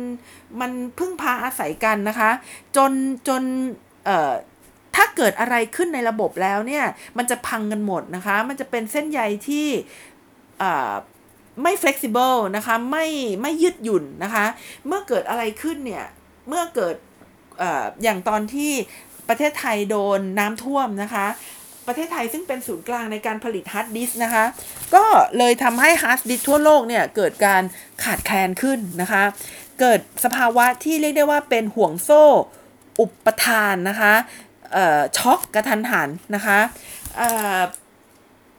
S1: มันพึ่งพาอาศัยกันนะคะ จนจนเอ่อถ้าเกิดอะไรขึ้นในระบบแล้วเนี่ย มันจะพังกันหมดนะคะ มันจะเป็นเส้นใยที่ไม่ flexible นะคะไม่ไม่ยืดหยุ่นนะคะ เมื่อเกิดอะไรขึ้นเนี่ย เมื่อเกิดอย่างตอนที่ประเทศไทยโดนน้ำท่วมนะคะ ประเทศไทยซึ่งเป็นศูนย์กลางในการผลิตฮาร์ดดิสก์นะคะ ก็เลยทำให้ฮาร์ดดิสก์ทั่วโลกเนี่ยเกิดการขาดแคลนขึ้นนะคะ เกิดสภาวะที่เรียกได้ว่าเป็นห่วงโซ่อุปทานนะคะช็อกกะทันหันนะคะ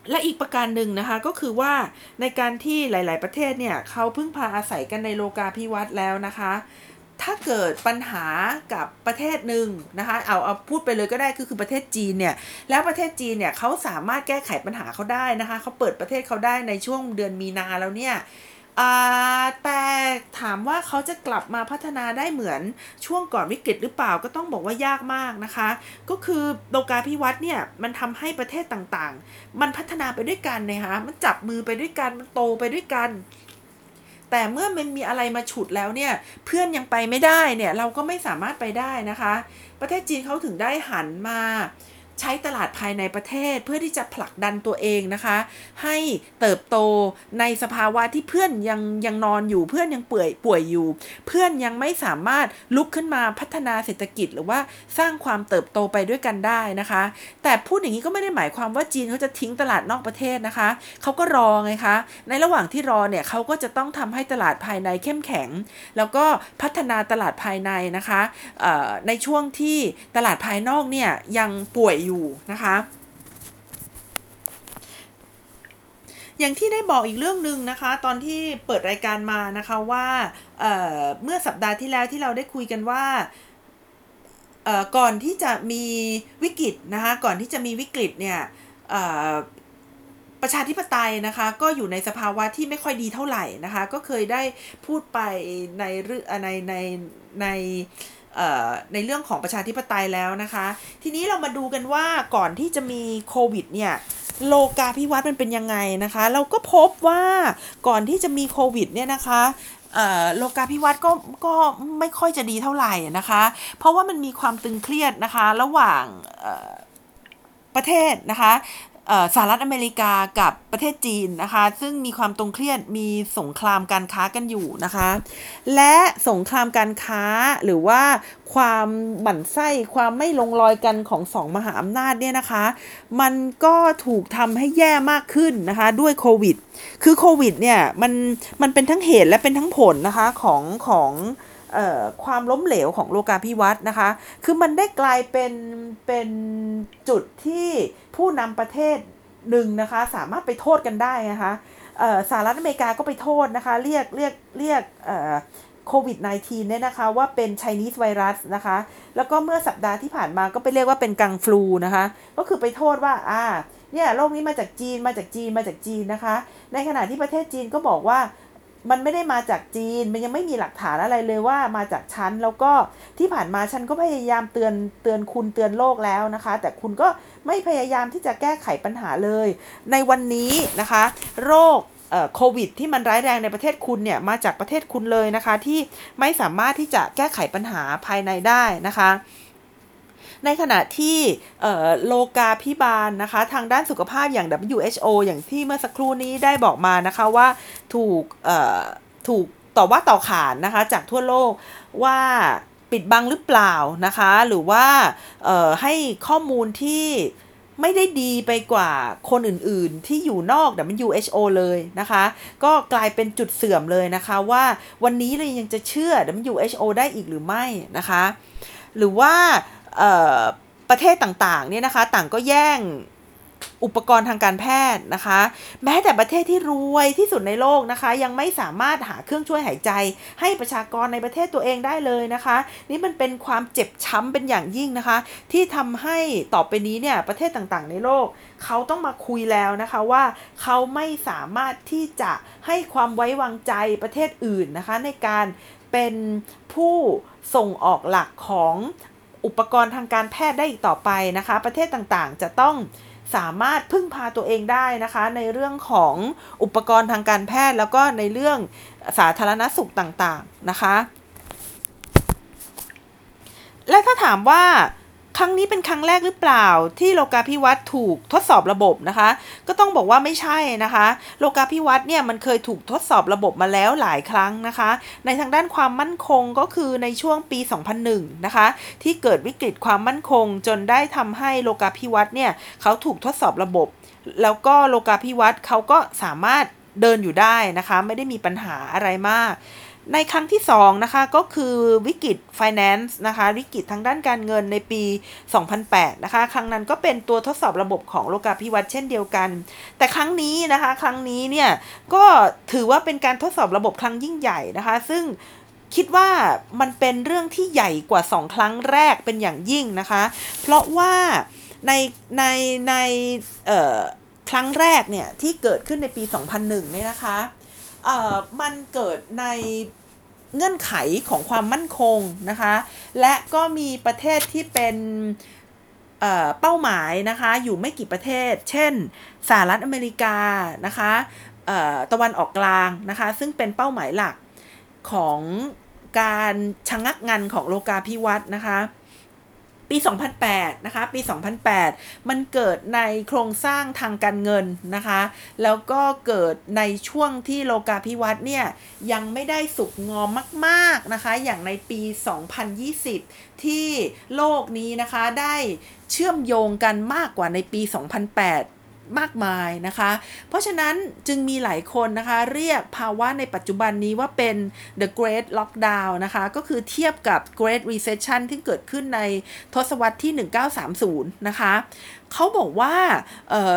S1: และอีกประการหนึ่งนะคะก็คือว่าในการที่หลาย ๆ ประเทศเนี่ยเขาพึ่งพาอาศัยกันในโลกาภิวัตน์แล้วนะคะ ถ้าเกิดปัญหากับประเทศหนึ่งนะคะเอาเอาพูดไปเลยก็ได้คือคือประเทศจีนเนี่ยแล้วประเทศจีนเนี่ยเขาสามารถแก้ไขปัญหาเขาได้นะคะเขาเปิดประเทศเขาได้ในช่วงเดือนมีนาแล้วเนี่ยแต่ถามว่าเขาจะกลับมาพัฒนาได้เหมือนช่วงก่อนวิกฤตหรือเปล่าก็ต้องบอกว่ายากมากนะคะ ก็คือโลกาภิวัตน์เนี่ยมันทำให้ประเทศต่างๆ มันพัฒนาไปด้วยกันนะคะมันจับมือไปด้วยกันมันโตไปด้วยกัน แต่เมื่อมันมีอะไรมาฉุดแล้วเนี่ยเพื่อนยังไปไม่ได้เนี่ยเราก็ไม่สามารถไปได้นะคะ ประเทศจีนเขาถึงได้หันมา ใช้ตลาดภายในประเทศเพื่อที่จะผลักดันตัวเองนะคะ ให้เติบโตในสภาวะที่เพื่อนยังยังนอนอยู่เพื่อนยังป่วยป่วยอยู่ เพื่อนยังไม่สามารถลุกขึ้นมาพัฒนาเศรษฐกิจหรือว่าสร้างความเติบโตไปด้วยกันได้นะคะ แต่พูดอย่างนี้ก็ไม่ได้หมายความว่าจีนเขาจะทิ้งตลาดนอกประเทศนะคะเขาก็รอไงคะ ในระหว่างที่รอเนี่ยเขาก็จะต้องทำให้ตลาดภายในเข้มแข็ง แล้วก็พัฒนาตลาดภายในนะคะในช่วงที่ตลาดภายนอกเนี่ยยังป่วยอยูู่่นะคะอย่างที่ได้บอกอีกเรื่องหนึ่งนะคะ ตอนที่เปิดรายการมานะคะว่าเเมื่อสัปดาห์ที่แล้วที่เราได้คุยกันว่าก่อนที่จะมีวิกฤตนะคะก่อนที่จะมีวิกฤตเนี่ยประชาธิปไตยนะคะก็อยู่ในสภาวะที่ไม่ค่อยดีเท่าไหร่นะคะ ก็เคยได้พูดไปในรือในในใน ในเรื่องของประชาธิปไตยแล้วนะคะ ทีนี้เรามาดูกันว่าก่อนที่จะมีโควิดเนี่ยโลกาภิวัตน์มันเป็นยังไงนะคะ เราก็พบว่าก่อนที่จะมีโควิดเนี่ยนะคะโลกาภิวัตน์ก็ก็ไม่ค่อยจะดีเท่าไหร่นะคะ เพราะว่ามันมีความตึงเครียดนะคะ ระหว่างประเทศนะคะ สหรัฐอเมริกากับประเทศจีนนะคะ ซึ่งมีความตรงเครียดมีสงครามการค้ากันอยู่นะคะ และสงครามการค้าหรือว่าความหมั่นไส้ความไม่ลงรอยกันของสองมหาอำนาจเนี่ยนะคะ มันก็ถูกทำให้แย่มากขึ้นนะคะ ด้วยโควิด คือโควิดเนี่ยมันมันเป็นทั้งเหตุและเป็นทั้งผลนะคะของของ ความล้มเหลวของโลกาภิวัตน์นะคะ คือมันได้กลายเป็นเป็นจุดที่ผู้นำประเทศหนึ่งนะคะ สามารถไปโทษกันได้นะคะสหรัฐอเมริกาก็ไปโทษนะคะ เรียกเรียกเรียกโควิด -19 เนี่ยนะคะว่าเป็น Chinese virus นะคะ แล้วก็เมื่อสัปดาห์ที่ผ่านมาก็ไปเรียกว่าเป็นกังฟลูนะคะ ก็คือไปโทษว่าอ่าเนี่ยโรคนี้มาจากจีนมาจากจีนมาจากจีนนะคะ ในขณะที่ประเทศจีนก็บอกว่า มันไม่ได้มาจากจีน มันยังไม่มีหลักฐานอะไรเลยว่ามาจากฉัน แล้วก็ที่ผ่านมาฉันก็พยายามเตือนเตือนคุณเตือนโลกแล้วนะคะ แต่คุณก็ไม่พยายามที่จะแก้ไขปัญหาเลย ในวันนี้นะคะ โรคโควิดที่มันร้ายแรงในประเทศคุณเนี่ยมาจากประเทศคุณเลยนะคะ ที่ไม่สามารถที่จะแก้ไขปัญหาภายในได้นะคะ ในขณะที่โลกาพิบาลนะคะ ทางด้านสุขภาพอย่าง WHO อย่างที่เมื่อสักครู่นี้ได้บอกมานะคะว่าถูกถูกต่อว่าต่อขานนะคะจากทั่วโลกว่าปิดบังหรือเปล่านะคะ หรือว่าให้ข้อมูลที่ไม่ได้ดีไปกว่าคนอื่นๆ ที่อยู่นอก WHO เลยนะคะ ก็กลายเป็นจุดเสื่อมเลยนะคะว่าวันนี้เรายังจะเชื่อ WHO ได้อีกหรือไม่นะคะ หรือว่า ประเทศต่างๆเนี่ยนะคะต่างก็แย่งอุปกรณ์ทางการแพทย์นะคะ แม้แต่ประเทศที่รวยที่สุดในโลกนะคะ ยังไม่สามารถหาเครื่องช่วยหายใจ ให้ประชากรในประเทศตัวเองได้เลยนะคะ นี่มันเป็นความเจ็บช้ำเป็นอย่างยิ่งนะคะ ที่ทำให้ต่อไปนี้เนี่ยประเทศต่างๆ ในโลก เขาต้องมาคุยแล้วนะคะว่าเขาไม่สามารถที่จะให้ความไว้วางใจประเทศอื่นนะคะ ในการเป็นผู้ส่งออกหลักของ อุปกรณ์ทางการแพทย์ได้อีกต่อไปนะคะ ประเทศต่างๆ จะต้องสามารถพึ่งพาตัวเองได้นะคะ ในเรื่องของอุปกรณ์ทางการแพทย์ แล้วก็ในเรื่องสาธารณสุขต่างๆนะคะ และถ้าถามว่า ครั้งนี้เป็นครั้งแรกหรือเปล่า ที่โลกาภิวัตน์ถูกทดสอบระบบนะคะ ก็ต้องบอกว่าไม่ใช่นะคะ โลกาภิวัตน์เนี่ยมันเคยถูกทดสอบระบบมาแล้วหลายครั้งนะคะ ในทางด้านความมั่นคงก็คือในช่วงปี 2001 นะคะ ที่เกิดวิกฤตความมั่นคง จนได้ทำให้โลกาภิวัตน์เนี่ยเขาถูกทดสอบระบบ แล้วก็โลกาภิวัตน์เขาก็สามารถเดินอยู่ได้นะคะ ไม่ได้มีปัญหาอะไรมาก ในครั้งที่2นะคะก็คือวิกฤต finance นะคะวิกฤตทางด้านการเงินในปี 2008 นะคะ ครั้งนั้นก็เป็นตัวทดสอบระบบของโลกาภิวัตน์เช่นเดียวกัน แต่ครั้งนี้นะคะ ครั้งนี้เนี่ยก็ถือว่าเป็นการทดสอบระบบครั้งยิ่งใหญ่นะคะ ซึ่งคิดว่ามันเป็นเรื่องที่ใหญ่กว่า 2 ครั้งแรกเป็นอย่างยิ่งนะคะ เพราะว่าในในในครั้งแรกเนี่ยที่เกิดขึ้นในปี 2001เนี่ยนะคะ เอ่อมันเกิดในเงื่อนไขของความมั่นคงนะคะ และก็มีประเทศที่เป็นเป้าหมายนะคะอยู่ไม่กี่ประเทศ เช่นสหรัฐอเมริกานะคะตะวันออกกลางนะคะ ซึ่งเป็นเป้าหมายหลักของการชะงักงันของโลกาภิวัตน์นะคะ ปี 2008 นะคะ ปี 2008 มันเกิดในโครงสร้างทางการเงินนะคะ แล้วก็เกิดในช่วงที่โลกาภิวัตน์เนี่ย ยังไม่ได้สุกงอมมากๆนะคะ อย่างในปี 2020 ที่โลกนี้นะคะได้เชื่อมโยงกันมากกว่าในปี 2008 มากมายนะคะ เพราะฉะนั้นจึงมีหลายคนนะคะ เรียกภาวะในปัจจุบันนี้ว่าเป็น the great lockdown นะคะ ก็คือเทียบกับ great recession ที่เกิดขึ้นในทศวรรษที่ 1930 นะคะเขาบอกว่า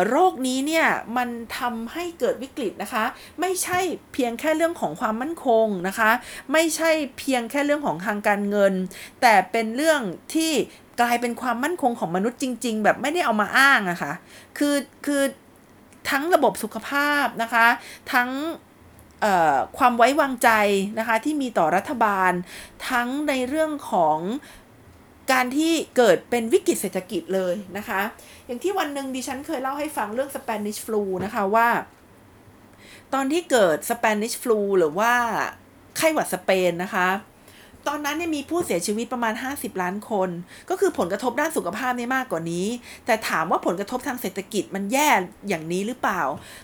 S1: โรคนี้เนี่ยมันทำให้เกิดวิกฤตนะคะ ไม่ใช่เพียงแค่เรื่องของความมั่นคงนะคะ ไม่ใช่เพียงแค่เรื่องของทางการเงิน แต่เป็นเรื่องที่ กลายเป็นความมั่นคงของมนุษย์จริง ๆ แบบไม่ได้เอามาอ้างอะคะ่ะคือคือทั้งระบบสุขภาพนะคะ ทั้งความไว้วางใจนะคะที่มีต่อรัฐบาล ทั้งในเรื่องของการที่เกิดเป็นวิกฤตเศรษฐกิจเลยนะคะ อย่างที่วันหนึ่งดิฉันเคยเล่าให้ฟังเรื่อง Spanish flu นะคะว่า ตอนที่เกิด Spanish flu หรือว่าไข้หวัดสเปนนะคะ ตอนนั้นเนี่ยมีผู้เสียชีวิตประมาณ 50 ล้านคน ก็คือผลกระทบด้านสุขภาพนี่มากกว่านี้ แต่ถามว่าผลกระทบทางเศรษฐกิจมันแย่อย่างนี้หรือเปล่า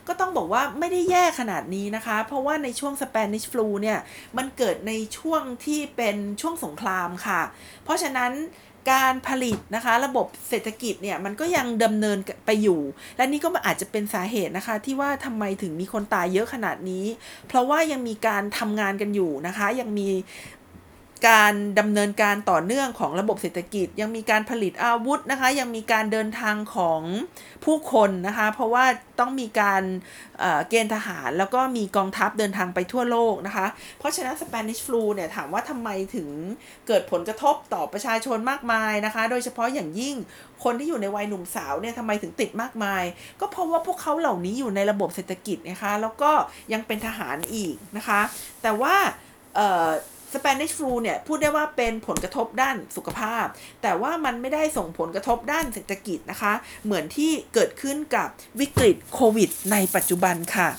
S1: ก็ต้องบอกว่าไม่ได้แย่ขนาดนี้นะคะ เพราะว่าในช่วง Spanish flu เนี่ยมันเกิดในช่วงที่เป็นช่วงสงครามค่ะ เพราะฉะนั้นการผลิตนะคะระบบเศรษฐกิจเนี่ยมันก็ยังดำเนินไปอยู่ และนี่ก็อาจจะเป็นสาเหตุนะคะ ที่ว่าทำไมถึงมีคนตายเยอะขนาดนี้ เพราะว่ายังมีการทำงานกันอยู่นะคะ ยังมี การดำเนินการต่อเนื่องของระบบเศรษฐกิจ ยังมีการผลิตอาวุธนะคะ ยังมีการเดินทางของผู้คนนะคะ เพราะว่าต้องมีการเกณฑ์ทหาร แล้วก็มีกองทัพเดินทางไปทั่วโลกนะคะ เพราะฉะนั้น Spanish flu เนี่ยถามว่าทำไมถึงเกิดผลกระทบต่อประชาชนมากมายนะคะ โดยเฉพาะอย่างยิ่งคนที่อยู่ในวัยหนุ่มสาวเนี่ยทำไมถึงติดมากมาย ก็เพราะว่าพวกเขาเหล่านี้อยู่ในระบบเศรษฐกิจนะคะ แล้วก็ยังเป็นทหารอีกนะคะ แต่ว่า สเปนิชฟลูเนี่ยพูดได้ว่าเป็นผลกระทบด้านสุขภาพ แต่ว่ามันไม่ได้ส่งผลกระทบด้านเศรษฐกิจนะคะ เหมือนที่เกิดขึ้นกับวิกฤตโควิดในปัจจุบันค่ะ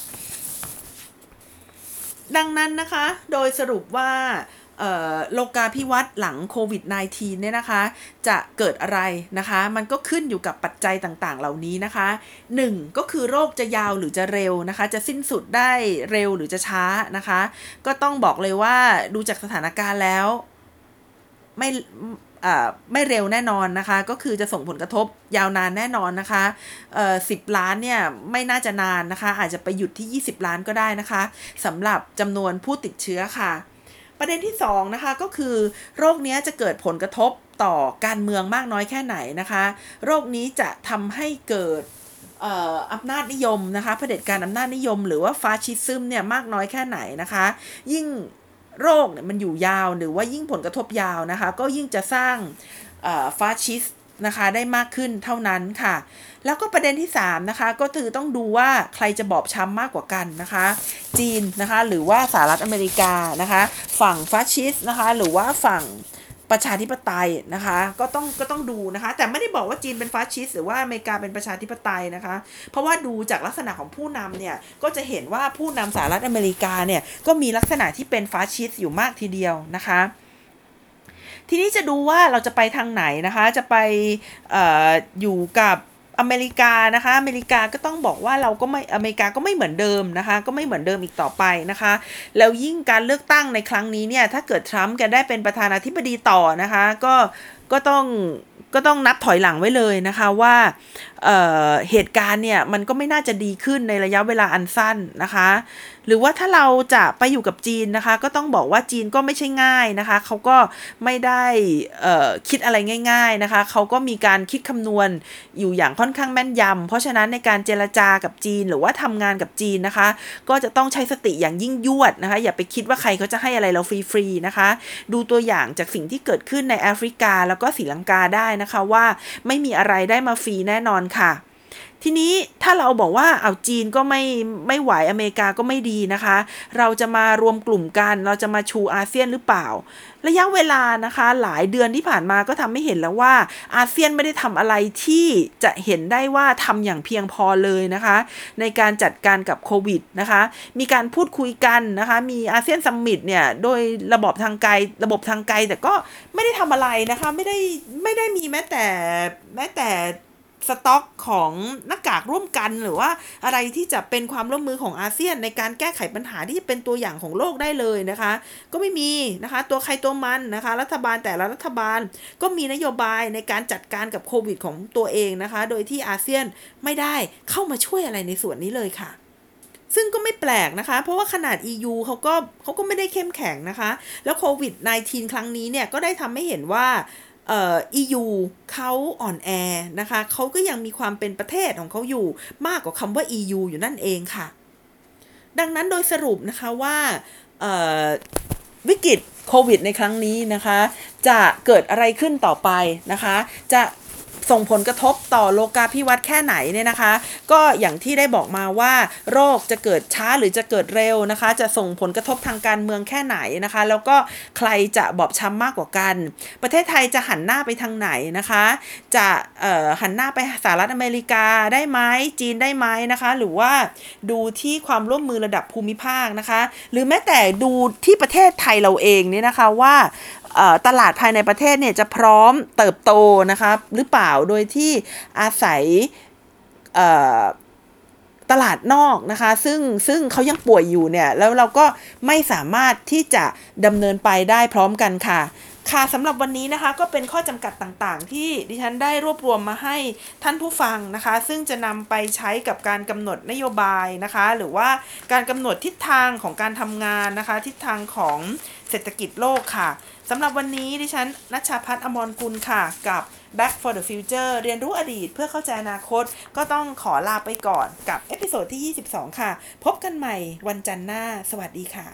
S1: ดังนั้นนะคะ โดยสรุปว่า โลกาภิวัตน์หลังโควิด -19 เนี่ยนะคะ จะเกิดอะไรนะคะ มันก็ขึ้นอยู่กับปัจจัยต่างๆ เหล่านี้นะคะ 1. ก็คือโรคจะยาวหรือจะเร็วนะคะ จะสิ้นสุดได้เร็วหรือจะช้านะคะ ก็ต้องบอกเลยว่าดูจากสถานการณ์แล้วไม่ไม่เร็วแน่นอนนะคะ ก็คือจะส่งผลกระทบยาวนานแน่นอนนะคะสิบล้านเนี่ยไม่น่าจะนานนะคะ อาจจะไปหยุดที่ 20 ล้านก็ได้นะคะสำหรับจำนวนผู้ติดเชื้อค่ะ ประเด็นที่2นะคะก็คือโรคนี้จะเกิดผลกระทบต่อการเมืองมากน้อยแค่ไหนนะคะ โรคนี้จะทำให้เกิดอำนาจนิยมนะคะเผด็จการอำนาจนิยม หรือว่าฟาชิซึมเนี่ยมากน้อยแค่ไหนนะคะ ยิ่งโรคเนี่ยมันอยู่ยาวหรือว่ายิ่งผลกระทบยาวนะคะ ก็ยิ่งจะสร้างฟาชิส นะคะได้มากขึ้นเท่านั้นค่ะ แล้วก็ประเด็นที่3นะคะก็คือต้องดูว่าใครจะบอบช้ำมากกว่ากันนะคะ จีนนะคะหรือว่าสหรัฐอเมริกานะคะ ฝั่งฟาชิสนะคะหรือว่าฝั่งประชาธิปไตยนะคะก็ต้องก็ต้องดูนะคะ แต่ไม่ได้บอกว่าจีนเป็นฟาชิสหรือว่าอเมริกาเป็นประชาธิปไตยนะคะ เพราะว่าดูจากลักษณะของผู้นำเนี่ยก็จะเห็นว่าผู้นำสหรัฐอเมริกาเนี่ยก็มีลักษณะที่เป็นฟาชิสอยู่มากทีเดียวนะคะ ทีนี้จะดูว่าเราจะไปทางไหนนะคะ จะไปออยู่กับอเมริกานะคะ อเมริกาก็ต้องบอกว่าเราก็ไม่อเมริกาก็ไม่เหมือนเดิมนะคะ ก็ไม่เหมือนเดิมอีกต่อไปนะคะ แล้วยิ่งการเลือกตั้งในครั้งนี้เนี่ย ถ้าเกิดทรัมป์แกได้เป็นประธานาธิบดีต่อนะคะ ก็ก็ต้อง ก็ต้องนับถอยหลังไว้เลยนะคะว่าเเหตุการณ์เนี่ยมันก็ไม่น่าจะดีขึ้นในระยะเวลาอันสั้นนะคะ หรือว่าถ้าเราจะไปอยู่กับจีนนะคะ ก็ต้องบอกว่าจีนก็ไม่ใช่ง่ายนะคะเขาก็ไม่ได้คิดอะไรง่าย ๆนะคะเขาก็มีการคิดคำนวณอยู่อย่างค่อนข้างแม่นยำเพราะฉะนั้นในการเจรจากับจีนหรือว่าทำงานกับจีนนะคะ ก็จะต้องใช้สติอย่างยิ่งยวดนะคะ อย่าไปคิดว่าใครเขาจะให้อะไรเราฟรีๆนะคะ ดูตัวอย่างจากสิ่งที่เกิดขึ้นในแอฟริกาแล้วก็ศรีลังกาได้นะคะว่าไม่มีอะไรได้มาฟรีแน่นอนค่ะ ทีนี้ถ้าเราบอกว่าเอาจีนก็ไม่ไม่ไหวอเมริกาก็ไม่ดีนะคะ เราจะมารวมกลุ่มกันเราจะมาชูอาเซียนหรือเปล่า ระยะเวลานะคะหลายเดือนที่ผ่านมาก็ทำให้เห็นแล้วว่าอาเซียนไม่ได้ทำอะไรที่จะเห็นได้ว่าทำอย่างเพียงพอเลยนะคะ ในการจัดการกับโควิดนะคะ มีการพูดคุยกันนะคะ มีอาเซียนซัมมิตเนี่ยโดยระบบทางไกลระบบทางไกลแต่ก็ไม่ได้ทำอะไรนะคะ ไม่ได้ไม่ได้มีแม้แต่แม้แต่ สต็อกของหน้ากากร่วมกันหรือว่าอะไรที่จะเป็นความร่วมมือของอาเซียนในการแก้ไขปัญหาที่จะเป็นตัวอย่างของโลกได้เลยนะคะ ก็ไม่มีนะคะ ตัวใครตัวมันนะคะ รัฐบาลแต่ละรัฐบาลก็มีนโยบายในการจัดการกับโควิดของตัวเองนะคะ โดยที่อาเซียนไม่ได้เข้ามาช่วยอะไรในส่วนนี้เลยค่ะซึ่งก็ไม่แปลกนะคะ เพราะว่าขนาด EU เขาก็เขาก็ไม่ได้เข้มแข็งนะคะ แล้วโควิด -19 ครั้งนี้เนี่ยก็ได้ทำให้เห็นว่า เอ่อ EU เขาอ่อนแอนะคะเขาก็ยังมีความเป็นประเทศของเขาอยู่มากกว่าคำว่า EU อยู่นั่นเองค่ะ ดังนั้นโดยสรุปนะคะว่าวิกฤตโควิดในครั้งนี้นะคะ จะเกิดอะไรขึ้นต่อไปนะคะ จะ ส่งผลกระทบต่อโลกาภิวัตน์แค่ไหนเนี่ยนะคะ ก็อย่างที่ได้บอกมาว่า โรคจะเกิดช้าหรือจะเกิดเร็วนะคะ จะส่งผลกระทบทางการเมืองแค่ไหนนะคะ แล้วก็ใครจะบอบช้ำมากกว่ากัน ประเทศไทยจะหันหน้าไปทางไหนนะคะ จะหันหน้าไปสหรัฐอเมริกาได้ไหมจีนได้ไหมนะคะ หรือว่าดูที่ความร่วมมือระดับภูมิภาคนะคะ หรือแม้แต่ดูที่ประเทศไทยเราเองเนี่ยนะคะว่า ตลาดภายในประเทศเนี่ยจะพร้อมเติบโตนะคะหรือเปล่าโดยที่อาศัยตลาดนอกนะคะ ซึ่งซึ่งเขายังป่วยอยู่เนี่ย แล้วเราก็ไม่สามารถที่จะดำเนินไปได้พร้อมกันค่ะค่ะสำหรับวันนี้นะคะก็เป็นข้อจำกัดต่างๆ ที่ดิฉันได้รวบรวมมาให้ท่านผู้ฟังนะคะ ซึ่งจะนำไปใช้กับการกำหนดนโยบายนะคะ หรือว่าการกำหนดทิศทางของการทำงานนะคะ ทิศทางของเศรษฐกิจโลกค่ะสำหรับวันนี้ดิฉันนัชชาพัฒนอมรกุลค่ะกับ Back for the Future เรียนรู้อดีตเพื่อเข้าใจอนาคต ก็ต้องขอลาไปก่อนกับ episode ที่ 22 ค่ะ พบกันใหม่วันจันทร์หน้า สวัสดีค่ะ